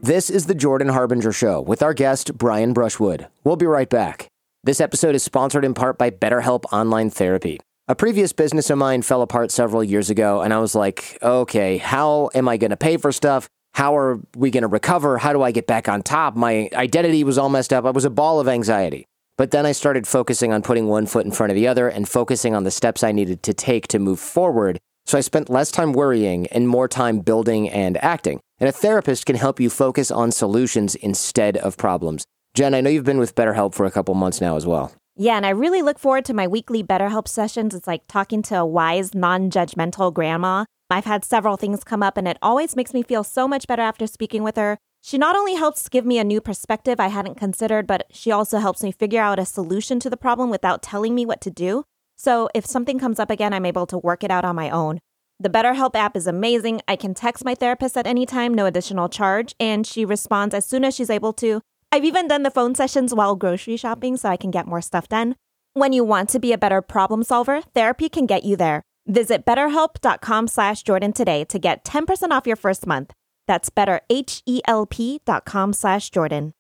This is the Jordan Harbinger Show with our guest, Brian Brushwood. We'll be right back. This episode is sponsored in part by BetterHelp Online Therapy. A previous business of mine fell apart several years ago, and I was like, okay, how am I going to pay for stuff? How are we going to recover? How do I get back on top? My identity was all messed up. I was a ball of anxiety. But then I started focusing on putting one foot in front of the other and focusing on the steps I needed to take to move forward. So I spent less time worrying and more time building and acting. And a therapist can help you focus on solutions instead of problems. Jen, I know you've been with BetterHelp for a couple months now as well. Yeah, and I really look forward to my weekly BetterHelp sessions. It's like talking to a wise, non judgmental grandma. I've had several things come up, and it always makes me feel so much better after speaking with her. She not only helps give me a new perspective I hadn't considered, but she also helps me figure out a solution to the problem without telling me what to do. So if something comes up again, I'm able to work it out on my own. The BetterHelp app is amazing. I can text my therapist at any time, no additional charge, and she responds as soon as she's able to. I've even done the phone sessions while grocery shopping so I can get more stuff done. When you want to be a better problem solver, therapy can get you there. Visit betterhelp.com slash Jordan today to get 10% off your first month. That's betterhelp.com slash Jordan.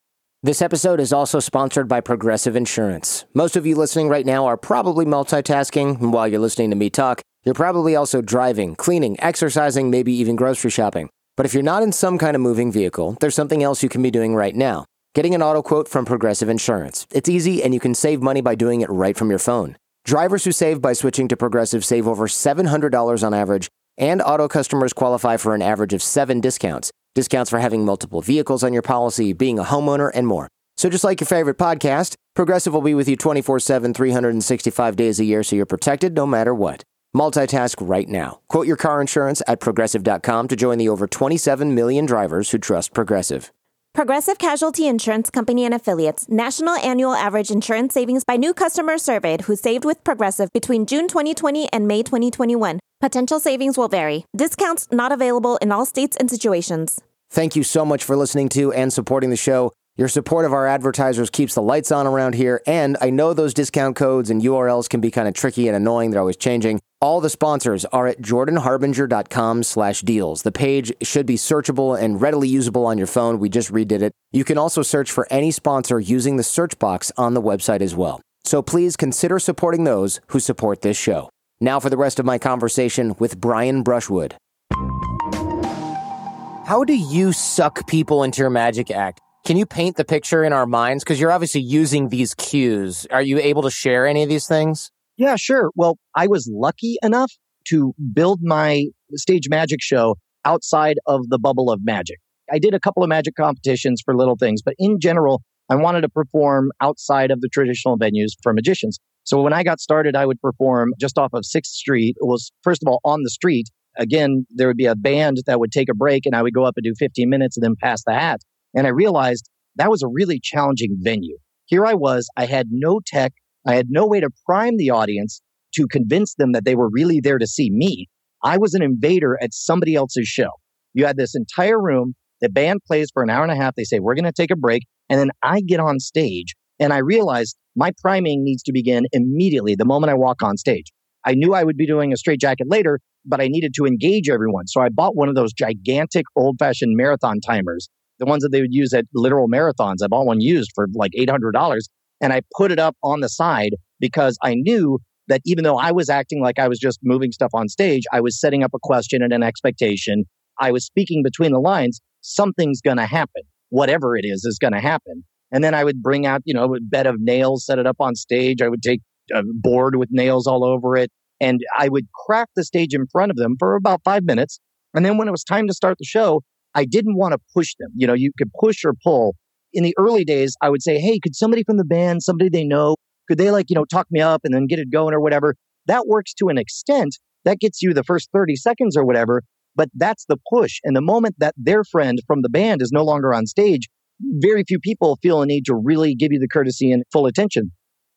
This episode is also sponsored by Progressive Insurance. Most of you listening right now are probably multitasking, while you're listening to me talk, you're probably also driving, cleaning, exercising, maybe even grocery shopping. But if you're not in some kind of moving vehicle, there's something else you can be doing right now. Getting an auto quote from Progressive Insurance. It's easy and you can save money by doing it right from your phone. Drivers who save by switching to Progressive save over $700 on average, and auto customers qualify for an average of seven discounts. Discounts for having multiple vehicles on your policy, being a homeowner, and more. So, just like your favorite podcast, Progressive will be with you 24 7, 365 days a year so you're protected no matter what. Multitask right now. Quote your car insurance at progressive.com to join the over 27 million drivers who trust Progressive. Progressive Casualty Insurance Company and Affiliates national annual average insurance savings by new customers surveyed who saved with Progressive between June 2020 and May 2021. Potential savings will vary. Discounts not available in all states and situations. Thank you so much for listening to and supporting the show. Your support of our advertisers keeps the lights on around here, and I know those discount codes and URLs can be kind of tricky and annoying. They're always changing. All the sponsors are at jordanharbinger.com slash deals. The page should be searchable and readily usable on your phone. We just redid it. You can also search for any sponsor using the search box on the website as well. So please consider supporting those who support this show. Now for the rest of my conversation with Brian Brushwood. How do you suck people into your magic act? Can you paint the picture in our minds? Because you're obviously using these cues. Are you able to share any of these things? Yeah, sure. Well, I was lucky enough to build my stage magic show outside of the bubble of magic. I did a couple of magic competitions for little things, but in general, I wanted to perform outside of the traditional venues for magicians. So when I got started, I would perform just off of 6th Street. It was, first of all, on the street. Again, there would be a band that would take a break and I would go up and do 15 minutes and then pass the hat. And I realized that was a really challenging venue. Here I was, I had no tech, I had no way to prime the audience to convince them that they were really there to see me. I was an invader at somebody else's show. You had this entire room, the band plays for an hour and a half, they say, We're going to take a break. And then I get on stage and I realized my priming needs to begin immediately the moment I walk on stage. I knew I would be doing a straight jacket later, but I needed to engage everyone. So I bought one of those gigantic old fashioned marathon timers the ones that they would use at literal marathons. I bought one used for like $800 and I put it up on the side because I knew that even though I was acting like I was just moving stuff on stage, I was setting up a question and an expectation. I was speaking between the lines. Something's going to happen. Whatever it is, is going to happen. And then I would bring out, you know, a bed of nails, set it up on stage. I would take a board with nails all over it. And I would crack the stage in front of them for about five minutes. And then when it was time to start the show, I didn't want to push them. You know, you could push or pull. In the early days, I would say, Hey, could somebody from the band, somebody they know, could they like, you know, talk me up and then get it going or whatever? That works to an extent. That gets you the first 30 seconds or whatever, but that's the push. And the moment that their friend from the band is no longer on stage, very few people feel a need to really give you the courtesy and full attention.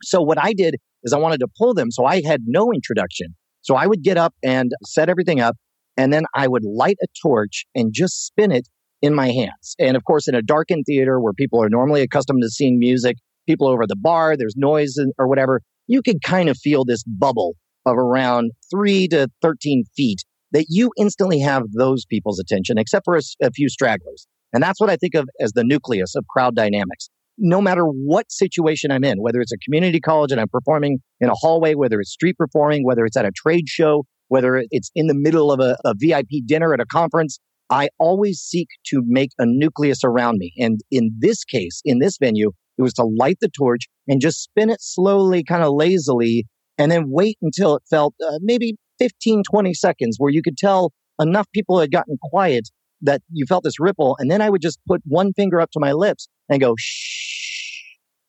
So what I did is I wanted to pull them. So I had no introduction. So I would get up and set everything up. And then I would light a torch and just spin it in my hands. And of course, in a darkened theater where people are normally accustomed to seeing music, people over the bar, there's noise or whatever, you could kind of feel this bubble of around three to 13 feet that you instantly have those people's attention, except for a, a few stragglers. And that's what I think of as the nucleus of crowd dynamics. No matter what situation I'm in, whether it's a community college and I'm performing in a hallway, whether it's street performing, whether it's at a trade show, whether it's in the middle of a, a VIP dinner at a conference, I always seek to make a nucleus around me. And in this case, in this venue, it was to light the torch and just spin it slowly, kind of lazily, and then wait until it felt uh, maybe 15, 20 seconds where you could tell enough people had gotten quiet that you felt this ripple. And then I would just put one finger up to my lips and go, shh.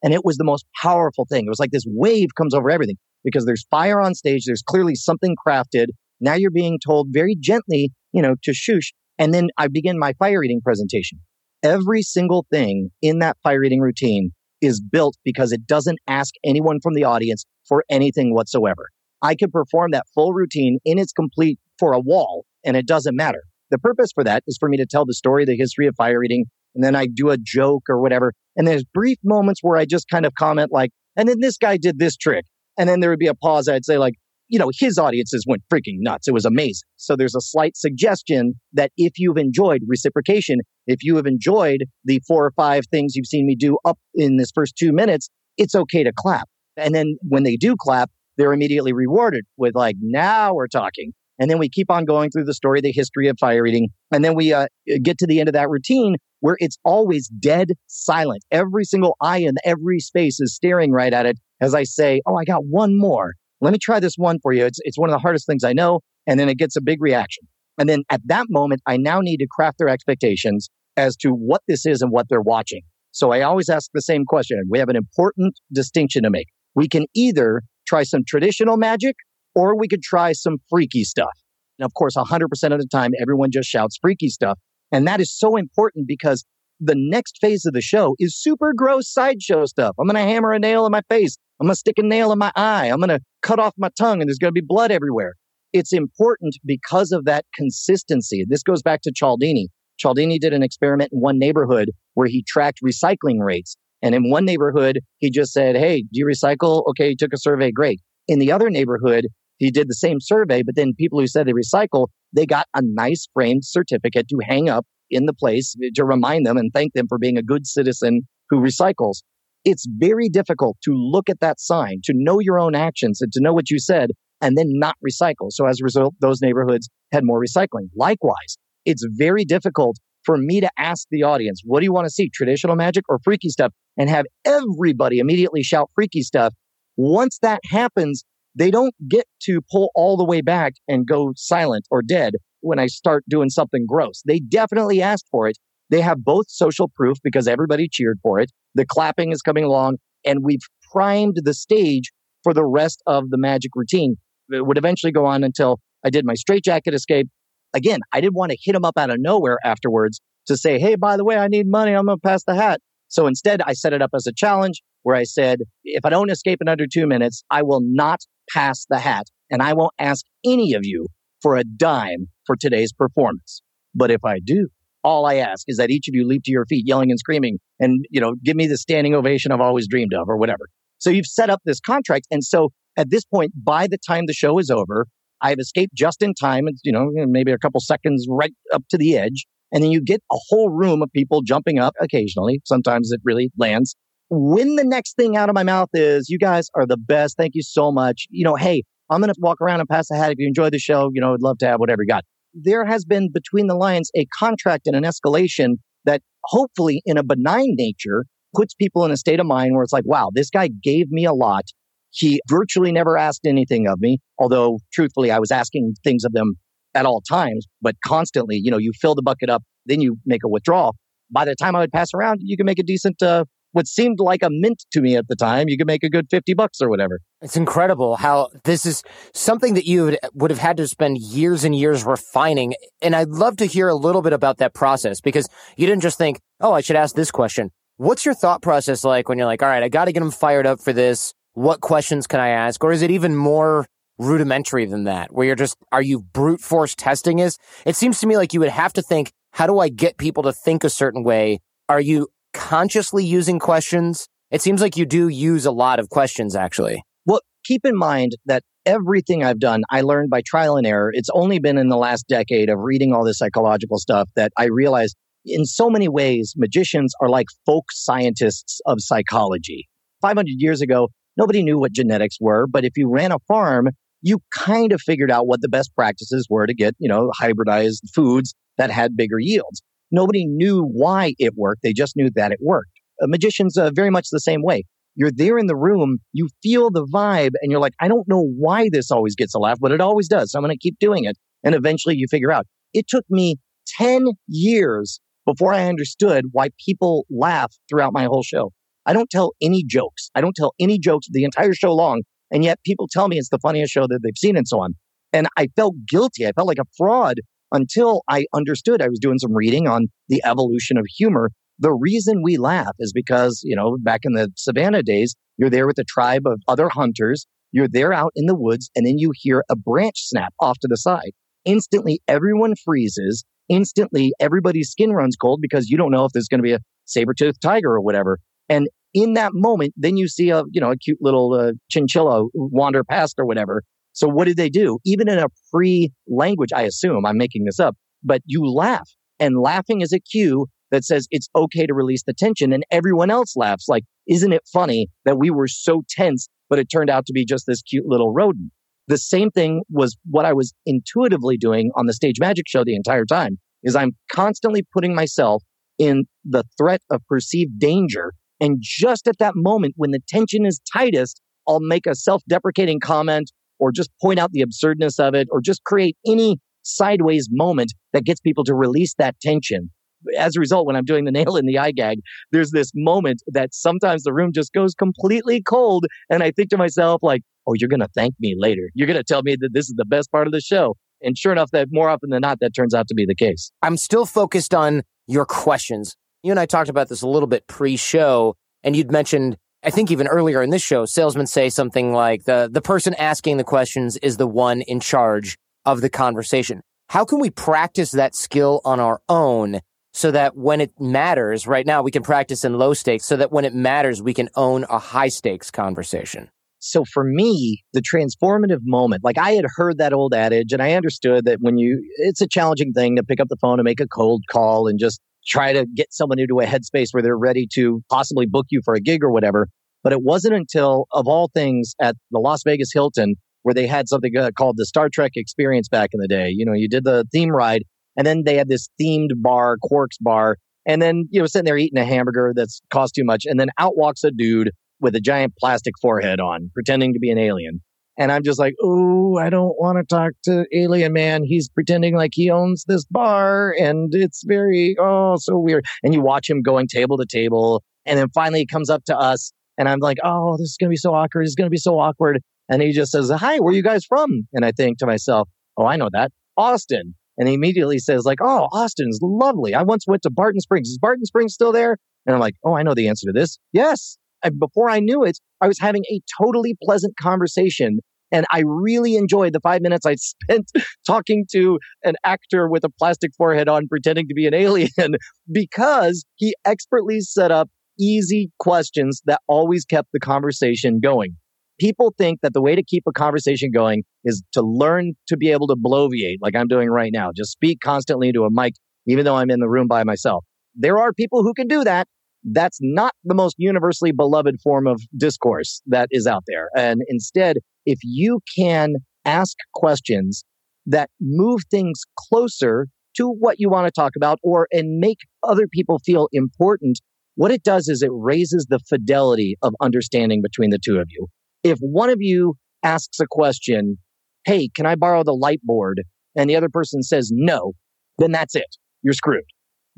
And it was the most powerful thing. It was like this wave comes over everything because there's fire on stage. There's clearly something crafted. Now you're being told very gently, you know, to shush. And then I begin my fire eating presentation. Every single thing in that fire eating routine is built because it doesn't ask anyone from the audience for anything whatsoever. I can perform that full routine in its complete for a wall and it doesn't matter. The purpose for that is for me to tell the story, the history of fire eating, and then I do a joke or whatever. And there's brief moments where I just kind of comment like, and then this guy did this trick. And then there would be a pause. I'd say like, you know, his audiences went freaking nuts. It was amazing. So there's a slight suggestion that if you've enjoyed reciprocation, if you have enjoyed the four or five things you've seen me do up in this first two minutes, it's okay to clap. And then when they do clap, they're immediately rewarded with like, now we're talking. And then we keep on going through the story, the history of fire eating. And then we uh, get to the end of that routine where it's always dead silent. Every single eye in every space is staring right at it as I say, Oh, I got one more. Let me try this one for you. It's, it's one of the hardest things I know. And then it gets a big reaction. And then at that moment, I now need to craft their expectations as to what this is and what they're watching. So I always ask the same question. We have an important distinction to make. We can either try some traditional magic or we could try some freaky stuff. And of course, 100% of the time, everyone just shouts freaky stuff. And that is so important because the next phase of the show is super gross sideshow stuff. I'm going to hammer a nail in my face. I'm going to stick a nail in my eye. I'm going to cut off my tongue and there's going to be blood everywhere. It's important because of that consistency. This goes back to Cialdini. Cialdini did an experiment in one neighborhood where he tracked recycling rates. And in one neighborhood, he just said, Hey, do you recycle? Okay, he took a survey. Great. In the other neighborhood, he did the same survey, but then people who said they recycle, they got a nice framed certificate to hang up in the place to remind them and thank them for being a good citizen who recycles. It's very difficult to look at that sign, to know your own actions and to know what you said and then not recycle. So as a result, those neighborhoods had more recycling. Likewise, it's very difficult for me to ask the audience, what do you want to see? Traditional magic or freaky stuff? And have everybody immediately shout freaky stuff. Once that happens, they don't get to pull all the way back and go silent or dead when I start doing something gross. They definitely asked for it. They have both social proof because everybody cheered for it. The clapping is coming along and we've primed the stage for the rest of the magic routine. It would eventually go on until I did my straitjacket escape. Again, I didn't want to hit them up out of nowhere afterwards to say, Hey, by the way, I need money. I'm going to pass the hat. So instead, I set it up as a challenge where I said, if I don't escape in under two minutes, I will not pass the hat and I won't ask any of you for a dime for today's performance. But if I do, all I ask is that each of you leap to your feet yelling and screaming and, you know, give me the standing ovation I've always dreamed of or whatever. So you've set up this contract. And so at this point, by the time the show is over, I've escaped just in time. It's, you know, maybe a couple seconds right up to the edge. And then you get a whole room of people jumping up occasionally. Sometimes it really lands. When the next thing out of my mouth is, you guys are the best. Thank you so much. You know, hey, I'm going to walk around and pass the hat. If you enjoy the show, you know, I'd love to have whatever you got. There has been between the lines a contract and an escalation that hopefully in a benign nature puts people in a state of mind where it's like, wow, this guy gave me a lot. He virtually never asked anything of me, although truthfully, I was asking things of them at all times, but constantly, you know, you fill the bucket up, then you make a withdrawal. By the time I would pass around, you can make a decent uh, what seemed like a mint to me at the time. You could make a good 50 bucks or whatever. It's incredible how this is something that you would, have had to spend years and years refining. And I'd love to hear a little bit about that process because you didn't just think, oh, I should ask this question. What's your thought process like when you're like, all right, I got to get them fired up for this. What questions can I ask? Or is it even more rudimentary than that, where you're just, are you brute force testing is? It seems to me like you would have to think, how do I get people to think a certain way? Are you consciously using questions? It seems like you do use a lot of questions, actually. Well, keep in mind that everything I've done, I learned by trial and error. It's only been in the last decade of reading all this psychological stuff that I realized in so many ways, magicians are like folk scientists of psychology. 500 years ago, nobody knew what genetics were, but if you ran a farm, you kind of figured out what the best practices were to get, you know, hybridized foods that had bigger yields. Nobody knew why it worked. They just knew that it worked. A magician's uh, very much the same way. You're there in the room, you feel the vibe, and you're like, I don't know why this always gets a laugh, but it always does. So I'm going to keep doing it. And eventually you figure out. It took me 10 years before I understood why people laugh throughout my whole show. I don't tell any jokes. I don't tell any jokes the entire show long. And yet people tell me it's the funniest show that they've seen and so on. And I felt guilty. I felt like a fraud until I understood I was doing some reading on the evolution of humor. The reason we laugh is because, you know, back in the savannah days, you're there with a tribe of other hunters. You're there out in the woods and then you hear a branch snap off to the side. Instantly, everyone freezes. Instantly, everybody's skin runs cold because you don't know if there's going to be a saber-toothed tiger or whatever. And in that moment, then you see a, you know, a cute little uh, chinchilla wander past or whatever. So what did they do? Even in a free language, I assume I'm making this up, but you laugh and laughing is a cue that says it's okay to release the tension and everyone else laughs. Like, isn't it funny that we were so tense, but it turned out to be just this cute little rodent? The same thing was what I was intuitively doing on the stage magic show the entire time is I'm constantly putting myself in the threat of perceived danger. And just at that moment when the tension is tightest, I'll make a self deprecating comment or just point out the absurdness of it or just create any sideways moment that gets people to release that tension. As a result, when I'm doing the nail in the eye gag, there's this moment that sometimes the room just goes completely cold. And I think to myself, like, oh, you're going to thank me later. You're going to tell me that this is the best part of the show. And sure enough, that more often than not, that turns out to be the case. I'm still focused on your questions. You and I talked about this a little bit pre show, and you'd mentioned, I think even earlier in this show, salesmen say something like the, the person asking the questions is the one in charge of the conversation. How can we practice that skill on our own so that when it matters, right now we can practice in low stakes so that when it matters, we can own a high stakes conversation? So for me, the transformative moment, like I had heard that old adage and I understood that when you, it's a challenging thing to pick up the phone and make a cold call and just try to get someone into a headspace where they're ready to possibly book you for a gig or whatever. But it wasn't until, of all things, at the Las Vegas Hilton, where they had something uh, called the Star Trek experience back in the day. You know, you did the theme ride and then they had this themed bar, Quark's bar. And then, you know, sitting there eating a hamburger that's cost too much. And then out walks a dude with a giant plastic forehead on, pretending to be an alien. And I'm just like, oh, I don't want to talk to Alien Man. He's pretending like he owns this bar. And it's very, oh, so weird. And you watch him going table to table. And then finally he comes up to us. And I'm like, oh, this is going to be so awkward. It's going to be so awkward. And he just says, hi, where are you guys from? And I think to myself, oh, I know that. Austin. And he immediately says, like, oh, Austin's lovely. I once went to Barton Springs. Is Barton Springs still there? And I'm like, oh, I know the answer to this. Yes. And before I knew it, I was having a totally pleasant conversation. And I really enjoyed the five minutes I [LAUGHS] spent talking to an actor with a plastic forehead on pretending to be an alien [LAUGHS] because he expertly set up easy questions that always kept the conversation going. People think that the way to keep a conversation going is to learn to be able to bloviate like I'm doing right now. Just speak constantly into a mic, even though I'm in the room by myself. There are people who can do that. That's not the most universally beloved form of discourse that is out there. And instead, if you can ask questions that move things closer to what you want to talk about or and make other people feel important, what it does is it raises the fidelity of understanding between the two of you. If one of you asks a question, Hey, can I borrow the light board? And the other person says no, then that's it. You're screwed.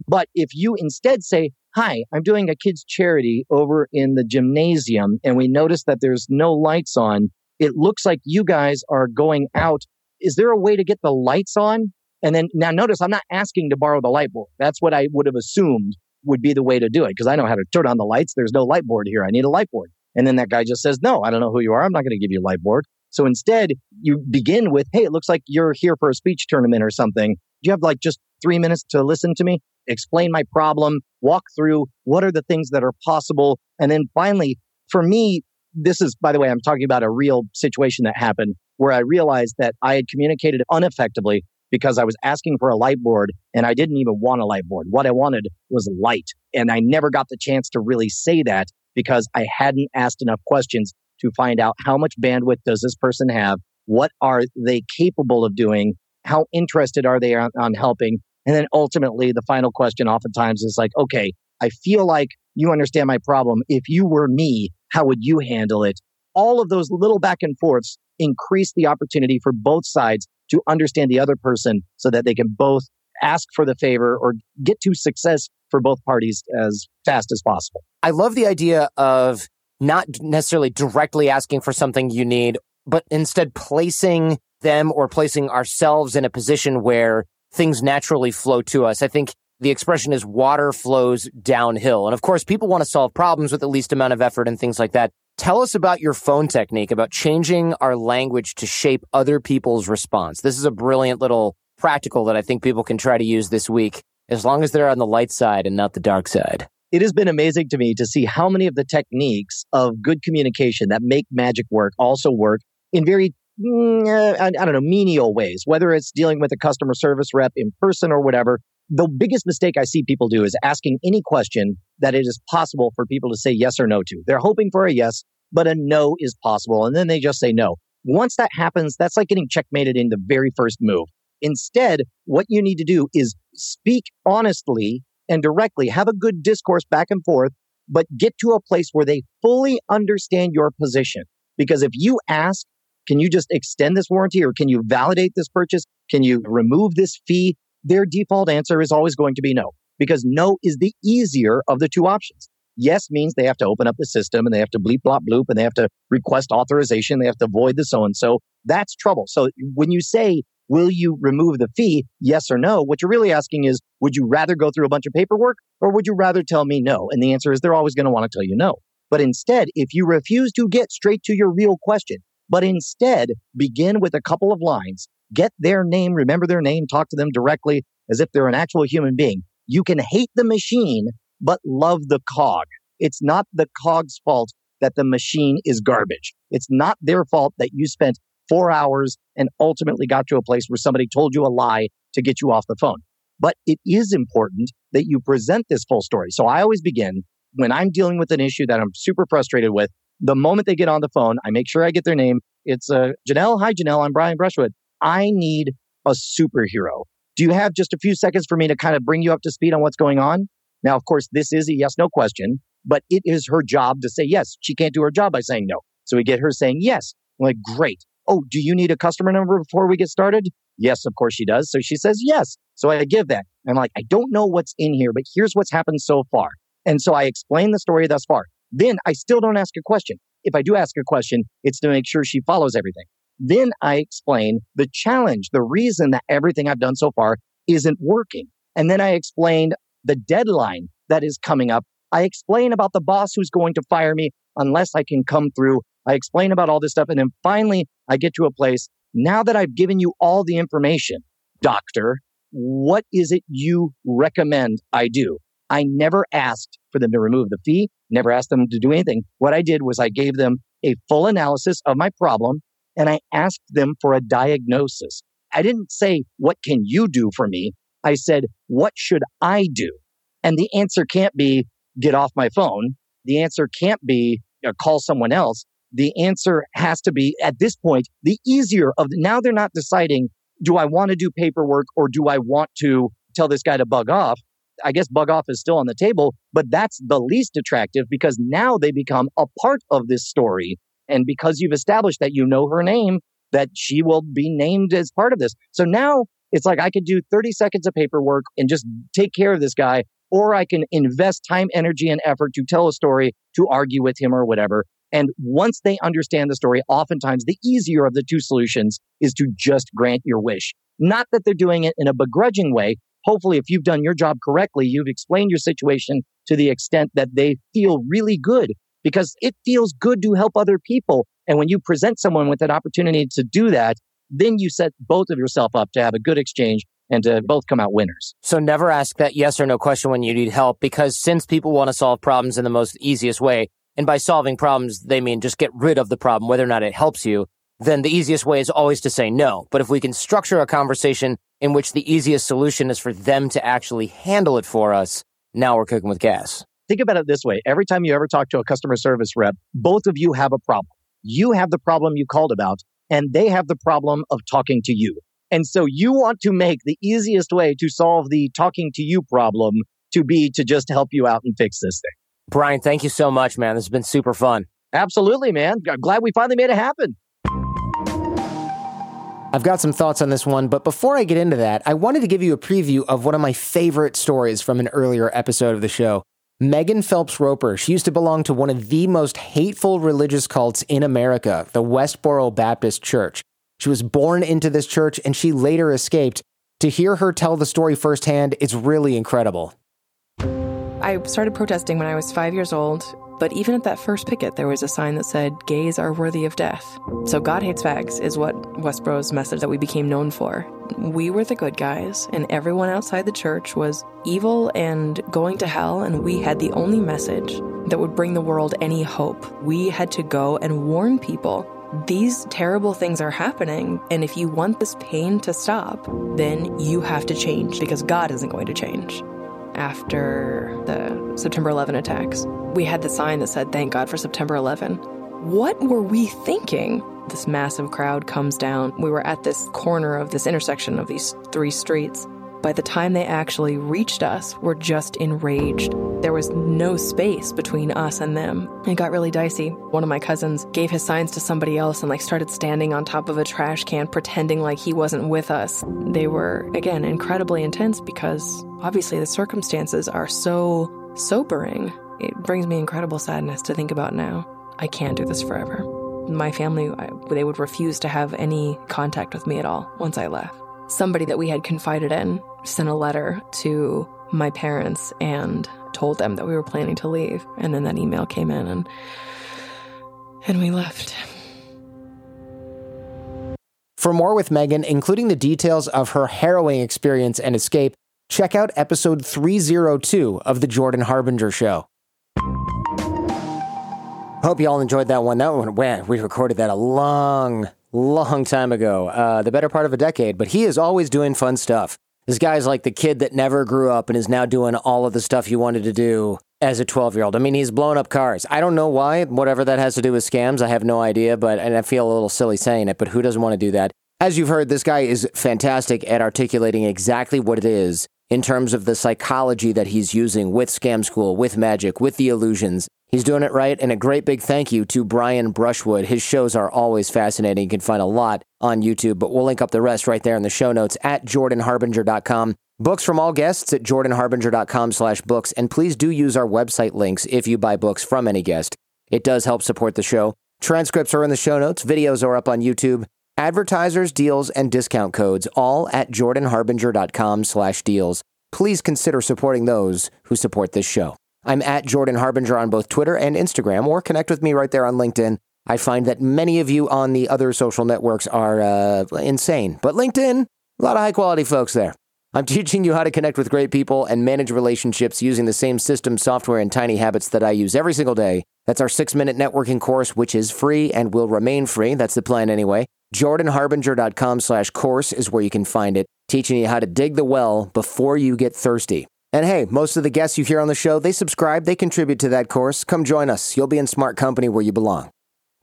But if you instead say, Hi, I'm doing a kids charity over in the gymnasium and we notice that there's no lights on. It looks like you guys are going out. Is there a way to get the lights on? And then now notice I'm not asking to borrow the light board. That's what I would have assumed would be the way to do it because I know how to turn on the lights. There's no light board here. I need a light board. And then that guy just says, no, I don't know who you are. I'm not going to give you a light board. So instead, you begin with, hey, it looks like you're here for a speech tournament or something. Do you have like just three minutes to listen to me? Explain my problem, walk through what are the things that are possible. And then finally, for me, this is, by the way, I'm talking about a real situation that happened where I realized that I had communicated ineffectively because I was asking for a light board and I didn't even want a light board. What I wanted was light. And I never got the chance to really say that because I hadn't asked enough questions to find out how much bandwidth does this person have? What are they capable of doing? How interested are they on, on helping? And then ultimately, the final question oftentimes is like, okay, I feel like you understand my problem. If you were me, how would you handle it? All of those little back and forths increase the opportunity for both sides to understand the other person so that they can both ask for the favor or get to success for both parties as fast as possible. I love the idea of not necessarily directly asking for something you need, but instead placing them or placing ourselves in a position where things naturally flow to us. I think the expression is water flows downhill. And of course, people want to solve problems with the least amount of effort and things like that. Tell us about your phone technique about changing our language to shape other people's response. This is a brilliant little practical that I think people can try to use this week, as long as they're on the light side and not the dark side. It has been amazing to me to see how many of the techniques of good communication that make magic work also work in very mm, I, I don't know, menial ways, whether it's dealing with a customer service rep in person or whatever. The biggest mistake I see people do is asking any question that it is possible for people to say yes or no to. They're hoping for a yes, but a no is possible. And then they just say no. Once that happens, that's like getting checkmated in the very first move. Instead, what you need to do is speak honestly and directly, have a good discourse back and forth, but get to a place where they fully understand your position. Because if you ask, can you just extend this warranty or can you validate this purchase? Can you remove this fee? Their default answer is always going to be no, because no is the easier of the two options. Yes means they have to open up the system and they have to bleep, blop, bloop, and they have to request authorization. They have to void the so and so. That's trouble. So when you say, will you remove the fee? Yes or no? What you're really asking is, would you rather go through a bunch of paperwork or would you rather tell me no? And the answer is they're always going to want to tell you no. But instead, if you refuse to get straight to your real question, but instead begin with a couple of lines, get their name, remember their name, talk to them directly as if they're an actual human being. You can hate the machine, but love the cog. It's not the cog's fault that the machine is garbage. It's not their fault that you spent four hours and ultimately got to a place where somebody told you a lie to get you off the phone. But it is important that you present this full story. So I always begin when I'm dealing with an issue that I'm super frustrated with. The moment they get on the phone, I make sure I get their name. It's uh, Janelle. Hi, Janelle. I'm Brian Brushwood. I need a superhero. Do you have just a few seconds for me to kind of bring you up to speed on what's going on? Now, of course, this is a yes no question, but it is her job to say yes. She can't do her job by saying no. So we get her saying yes. I'm like, great. Oh, do you need a customer number before we get started? Yes, of course she does. So she says yes. So I give that. I'm like, I don't know what's in here, but here's what's happened so far. And so I explain the story thus far. Then I still don't ask a question. If I do ask a question, it's to make sure she follows everything. Then I explain the challenge, the reason that everything I've done so far isn't working. And then I explain the deadline that is coming up. I explain about the boss who's going to fire me unless I can come through. I explain about all this stuff. And then finally, I get to a place. Now that I've given you all the information, doctor, what is it you recommend I do? I never asked for them to remove the fee, never asked them to do anything. What I did was I gave them a full analysis of my problem and I asked them for a diagnosis. I didn't say, what can you do for me? I said, what should I do? And the answer can't be get off my phone. The answer can't be call someone else. The answer has to be at this point, the easier of now they're not deciding, do I want to do paperwork or do I want to tell this guy to bug off? I guess bug off is still on the table, but that's the least attractive because now they become a part of this story. And because you've established that you know her name, that she will be named as part of this. So now it's like I could do 30 seconds of paperwork and just take care of this guy, or I can invest time, energy, and effort to tell a story, to argue with him or whatever. And once they understand the story, oftentimes the easier of the two solutions is to just grant your wish. Not that they're doing it in a begrudging way. Hopefully, if you've done your job correctly, you've explained your situation to the extent that they feel really good because it feels good to help other people. And when you present someone with an opportunity to do that, then you set both of yourself up to have a good exchange and to both come out winners. So never ask that yes or no question when you need help because since people want to solve problems in the most easiest way, and by solving problems, they mean just get rid of the problem, whether or not it helps you, then the easiest way is always to say no. But if we can structure a conversation in which the easiest solution is for them to actually handle it for us, now we're cooking with gas. Think about it this way. Every time you ever talk to a customer service rep, both of you have a problem. You have the problem you called about and they have the problem of talking to you. And so you want to make the easiest way to solve the talking to you problem to be to just help you out and fix this thing. Brian, thank you so much, man. This has been super fun. Absolutely, man. I'm Glad we finally made it happen. I've got some thoughts on this one, but before I get into that, I wanted to give you a preview of one of my favorite stories from an earlier episode of the show. Megan Phelps Roper, she used to belong to one of the most hateful religious cults in America, the Westboro Baptist Church. She was born into this church and she later escaped. To hear her tell the story firsthand, it's really incredible. I started protesting when I was five years old, but even at that first picket, there was a sign that said, Gays are worthy of death. So God hates fags is what Westboro's message that we became known for. We were the good guys, and everyone outside the church was evil and going to hell, and we had the only message that would bring the world any hope. We had to go and warn people these terrible things are happening, and if you want this pain to stop, then you have to change because God isn't going to change after the September 11 attacks. We had the sign that said, Thank God for September 11. What were we thinking? This massive crowd comes down. We were at this corner of this intersection of these three streets. By the time they actually reached us, we're just enraged. There was no space between us and them. It got really dicey. One of my cousins gave his signs to somebody else and like started standing on top of a trash can pretending like he wasn't with us. They were again incredibly intense because obviously the circumstances are so sobering. It brings me incredible sadness to think about now. I can't do this forever. My family, they would refuse to have any contact with me at all once I left. somebody that we had confided in sent a letter to my parents and told them that we were planning to leave. And then that email came in and and we left. For more with Megan, including the details of her harrowing experience and escape, check out episode 302 of The Jordan Harbinger Show. Hope you all enjoyed that one. That one, man, we recorded that a long, long time ago, uh, the better part of a decade, but he is always doing fun stuff. This guy's like the kid that never grew up and is now doing all of the stuff he wanted to do as a 12 year old. I mean, he's blowing up cars. I don't know why, whatever that has to do with scams, I have no idea, but, and I feel a little silly saying it, but who doesn't want to do that? As you've heard, this guy is fantastic at articulating exactly what it is in terms of the psychology that he's using with Scam School, with magic, with the illusions. He's doing it right. And a great big thank you to Brian Brushwood. His shows are always fascinating. You can find a lot on YouTube, but we'll link up the rest right there in the show notes at jordanharbinger.com. Books from all guests at jordanharbinger.com slash books. And please do use our website links if you buy books from any guest. It does help support the show. Transcripts are in the show notes. Videos are up on YouTube. Advertisers, deals, and discount codes all at jordanharbinger.com slash deals. Please consider supporting those who support this show. I'm at Jordan Harbinger on both Twitter and Instagram, or connect with me right there on LinkedIn. I find that many of you on the other social networks are uh, insane, but LinkedIn, a lot of high quality folks there. I'm [LAUGHS] teaching you how to connect with great people and manage relationships using the same system, software, and tiny habits that I use every single day. That's our six minute networking course, which is free and will remain free. That's the plan anyway. JordanHarbinger.com slash course is where you can find it, teaching you how to dig the well before you get thirsty. And hey, most of the guests you hear on the show, they subscribe, they contribute to that course. Come join us. You'll be in smart company where you belong.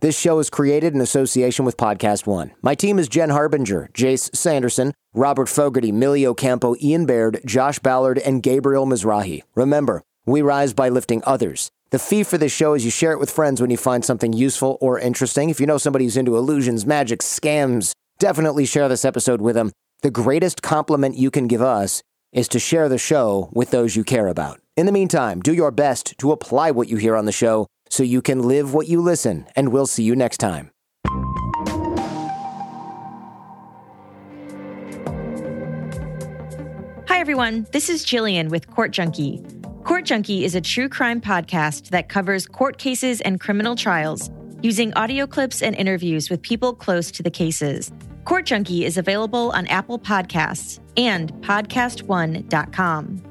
This show is created in association with Podcast One. My team is Jen Harbinger, Jace Sanderson, Robert Fogarty, Millie Ocampo, Ian Baird, Josh Ballard, and Gabriel Mizrahi. Remember, we rise by lifting others. The fee for this show is you share it with friends when you find something useful or interesting. If you know somebody who's into illusions, magic, scams, definitely share this episode with them. The greatest compliment you can give us is to share the show with those you care about. In the meantime, do your best to apply what you hear on the show so you can live what you listen, and we'll see you next time. Hi, everyone. This is Jillian with Court Junkie. Court Junkie is a true crime podcast that covers court cases and criminal trials using audio clips and interviews with people close to the cases. Court Junkie is available on Apple Podcasts and podcastone.com.